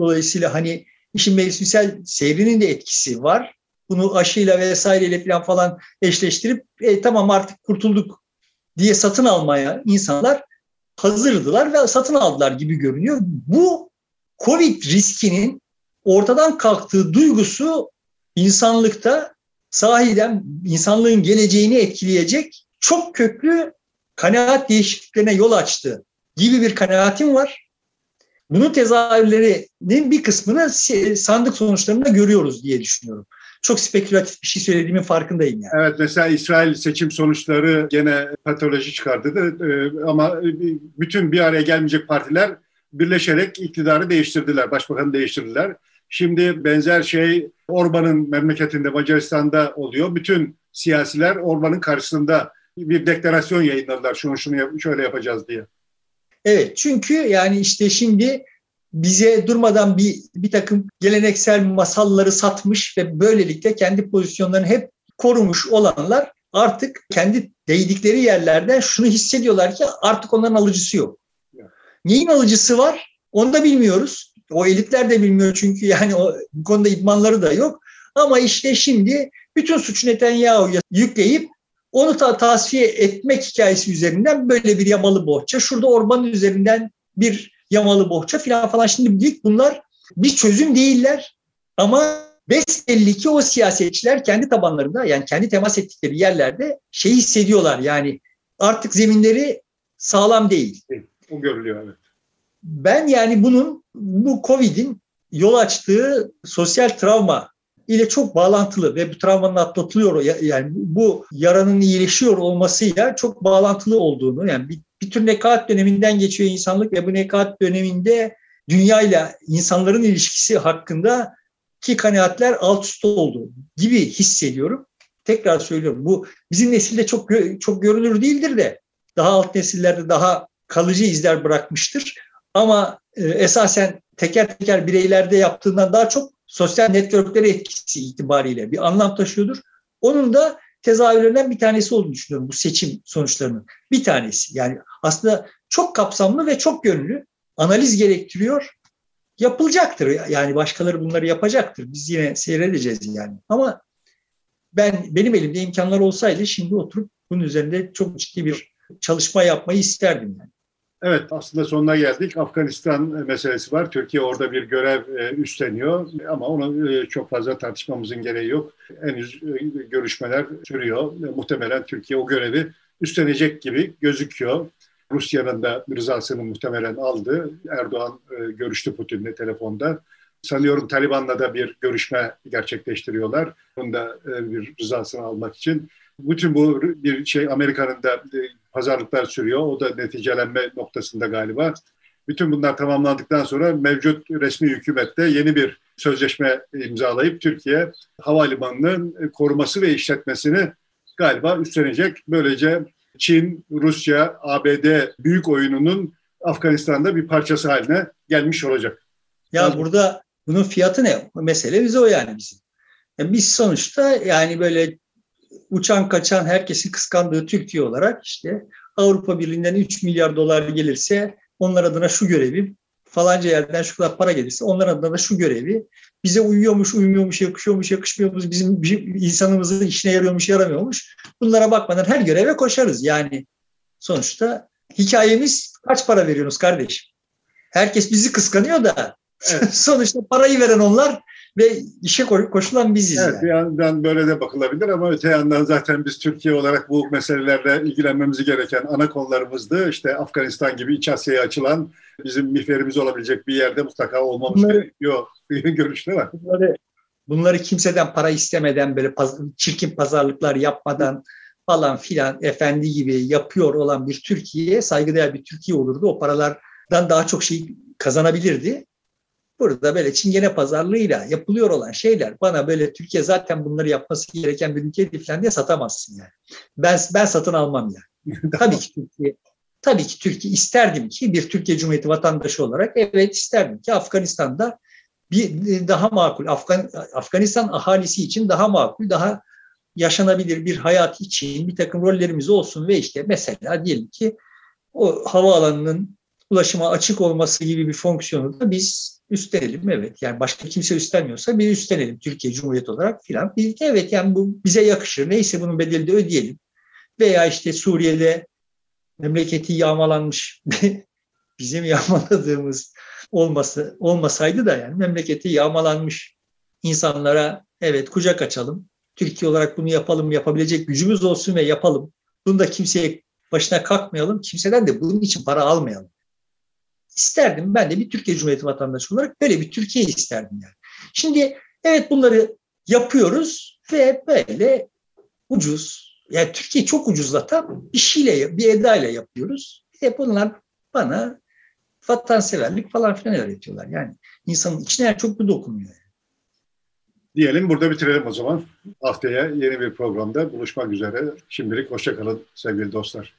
Dolayısıyla hani işin mevsimsel seyrinin de etkisi var. Bunu aşıyla vesaireyle falan falan eşleştirip e, tamam artık kurtulduk diye satın almaya insanlar hazırdılar ve satın aldılar gibi görünüyor. Bu Covid riskinin ortadan kalktığı duygusu insanlıkta sahiden insanlığın geleceğini etkileyecek çok köklü kanaat değişikliklerine yol açtı gibi bir kanaatim var. Bunun tezahürlerinin bir kısmını sandık sonuçlarında görüyoruz diye düşünüyorum. Çok spekülatif bir şey söylediğimin farkındayım yani. Evet mesela İsrail seçim sonuçları gene patoloji çıkardı da, e, ama bütün bir araya gelmeyecek partiler birleşerek iktidarı değiştirdiler, başbakanı değiştirdiler. Şimdi benzer şey Orban'ın memleketinde Macaristan'da oluyor. Bütün siyasiler Orban'ın karşısında bir deklarasyon yayınladılar. Şunu şunu şöyle yapacağız diye. Evet çünkü yani işte şimdi bize durmadan bir, bir takım geleneksel masalları satmış ve böylelikle kendi pozisyonlarını hep korumuş olanlar artık kendi değdikleri yerlerden şunu hissediyorlar ki artık onların alıcısı yok. Neyin alıcısı var onu da bilmiyoruz. O elitler de bilmiyor çünkü yani o, bu konuda idmanları da yok. Ama işte şimdi bütün suçu Netanyahu'ya yükleyip onu ta tasfiye etmek hikayesi üzerinden böyle bir yamalı bohça. Şurada Orban üzerinden bir yamalı bohça falan falan. Şimdi büyük bunlar bir çözüm değiller ama besbelli ki o siyasetçiler kendi tabanlarında yani kendi temas ettikleri yerlerde şey hissediyorlar yani artık zeminleri sağlam değil. O görülüyor evet. Ben yani bunun bu Covid'in yol açtığı sosyal travma ile çok bağlantılı ve bu travmanın atlatılıyor yani bu yaranın iyileşiyor olmasıyla çok bağlantılı olduğunu yani bir, bir tür nekaat döneminden geçiyor insanlık ve bu nekaat döneminde dünya ile insanların ilişkisi hakkında ki kanaatler alt üst oldu gibi hissediyorum. Tekrar söylüyorum bu bizim nesilde çok çok görünür değildir de daha alt nesillerde daha kalıcı izler bırakmıştır. Ama e, esasen teker teker bireylerde yaptığından daha çok sosyal networklere etkisi itibariyle bir anlam taşıyordur. Onun da tezahürlerinden bir tanesi olduğunu düşünüyorum bu seçim sonuçlarının. Bir tanesi. Yani aslında çok kapsamlı ve çok yönlü analiz gerektiriyor. Yapılacaktır. Yani başkaları bunları yapacaktır. Biz yine seyredeceğiz yani. Ama ben benim elimde imkanlar olsaydı şimdi oturup bunun üzerinde çok ciddi bir çalışma yapmayı isterdim yani. Evet aslında sonuna geldik. Afganistan meselesi var. Türkiye orada bir görev e, üstleniyor ama onu e, çok fazla tartışmamızın gereği yok. Henüz e, görüşmeler sürüyor. Muhtemelen Türkiye o görevi üstlenecek gibi gözüküyor. Rusya'nın da rızasını muhtemelen aldı. Erdoğan görüştü Putin'le telefonda. Sanıyorum Taliban'la da bir görüşme gerçekleştiriyorlar. Bunun da bir rızasını almak için. Bütün bu bir şey Amerika'nın da pazarlıklar sürüyor. O da neticelenme noktasında galiba. Bütün bunlar tamamlandıktan sonra mevcut resmi hükümette yeni bir sözleşme imzalayıp Türkiye havalimanının koruması ve işletmesini galiba üstlenecek. Böylece Çin, Rusya, ABD büyük oyununun Afganistan'da bir parçası haline gelmiş olacak. Ya Lazım. burada bunun fiyatı ne? Mesele bize o yani bizim. Yani biz sonuçta yani böyle uçan kaçan herkesin kıskandığı Türkiye olarak işte Avrupa Birliği'nden 3 milyar dolar gelirse onlar adına şu görevi, falanca yerden şu kadar para gelirse onlar adına da şu görevi, bize uyuyormuş, uymuyormuş, yakışıyormuş, yakışmıyormuş, bizim insanımızın işine yarıyormuş, yaramıyormuş. Bunlara bakmadan her göreve koşarız. Yani sonuçta hikayemiz kaç para veriyorsunuz kardeşim? Herkes bizi kıskanıyor da evet. sonuçta parayı veren onlar, ve işe koşulan biziz. Evet, yani. bir yandan böyle de bakılabilir ama öte yandan zaten biz Türkiye olarak bu meselelerle ilgilenmemiz gereken ana konularımızdı. İşte Afganistan gibi İç Asya'ya açılan bizim miferimiz olabilecek bir yerde mutlaka olmamız bunları, gerekiyor. Görüşte var. Bunları, bunları kimseden para istemeden böyle paz, çirkin pazarlıklar yapmadan falan filan efendi gibi yapıyor olan bir Türkiye, saygıdeğer bir Türkiye olurdu. O paralardan daha çok şey kazanabilirdi. Burada böyle çingene pazarlığıyla yapılıyor olan şeyler bana böyle Türkiye zaten bunları yapması gereken bir ülke falan diye satamazsın yani. Ben ben satın almam yani. tabii ki Türkiye tabii ki Türkiye isterdim ki bir Türkiye Cumhuriyeti vatandaşı olarak evet isterdim ki Afganistan'da bir daha makul Afgan, Afganistan ahalisi için daha makul, daha yaşanabilir bir hayat için bir takım rollerimiz olsun ve işte mesela diyelim ki o havaalanının ulaşıma açık olması gibi bir fonksiyonu da biz üstlenelim evet. Yani başka kimse üstlenmiyorsa bir üstlenelim Türkiye Cumhuriyeti olarak filan. Bir, evet yani bu bize yakışır. Neyse bunun bedelini de ödeyelim. Veya işte Suriye'de memleketi yağmalanmış bizim yağmaladığımız olması olmasaydı da yani memleketi yağmalanmış insanlara evet kucak açalım. Türkiye olarak bunu yapalım, yapabilecek gücümüz olsun ve yapalım. Bunu da kimseye başına kalkmayalım. Kimseden de bunun için para almayalım isterdim. Ben de bir Türkiye Cumhuriyeti vatandaşı olarak böyle bir Türkiye isterdim yani. Şimdi evet bunları yapıyoruz ve böyle ucuz, yani Türkiye çok ucuzlatan bir şeyle, bir edayla yapıyoruz. Ve bunlar bana vatanseverlik falan filan öğretiyorlar. Yani insanın içine çok bir dokunuyor. Diyelim burada bitirelim o zaman. Haftaya yeni bir programda buluşmak üzere. Şimdilik hoşçakalın sevgili dostlar.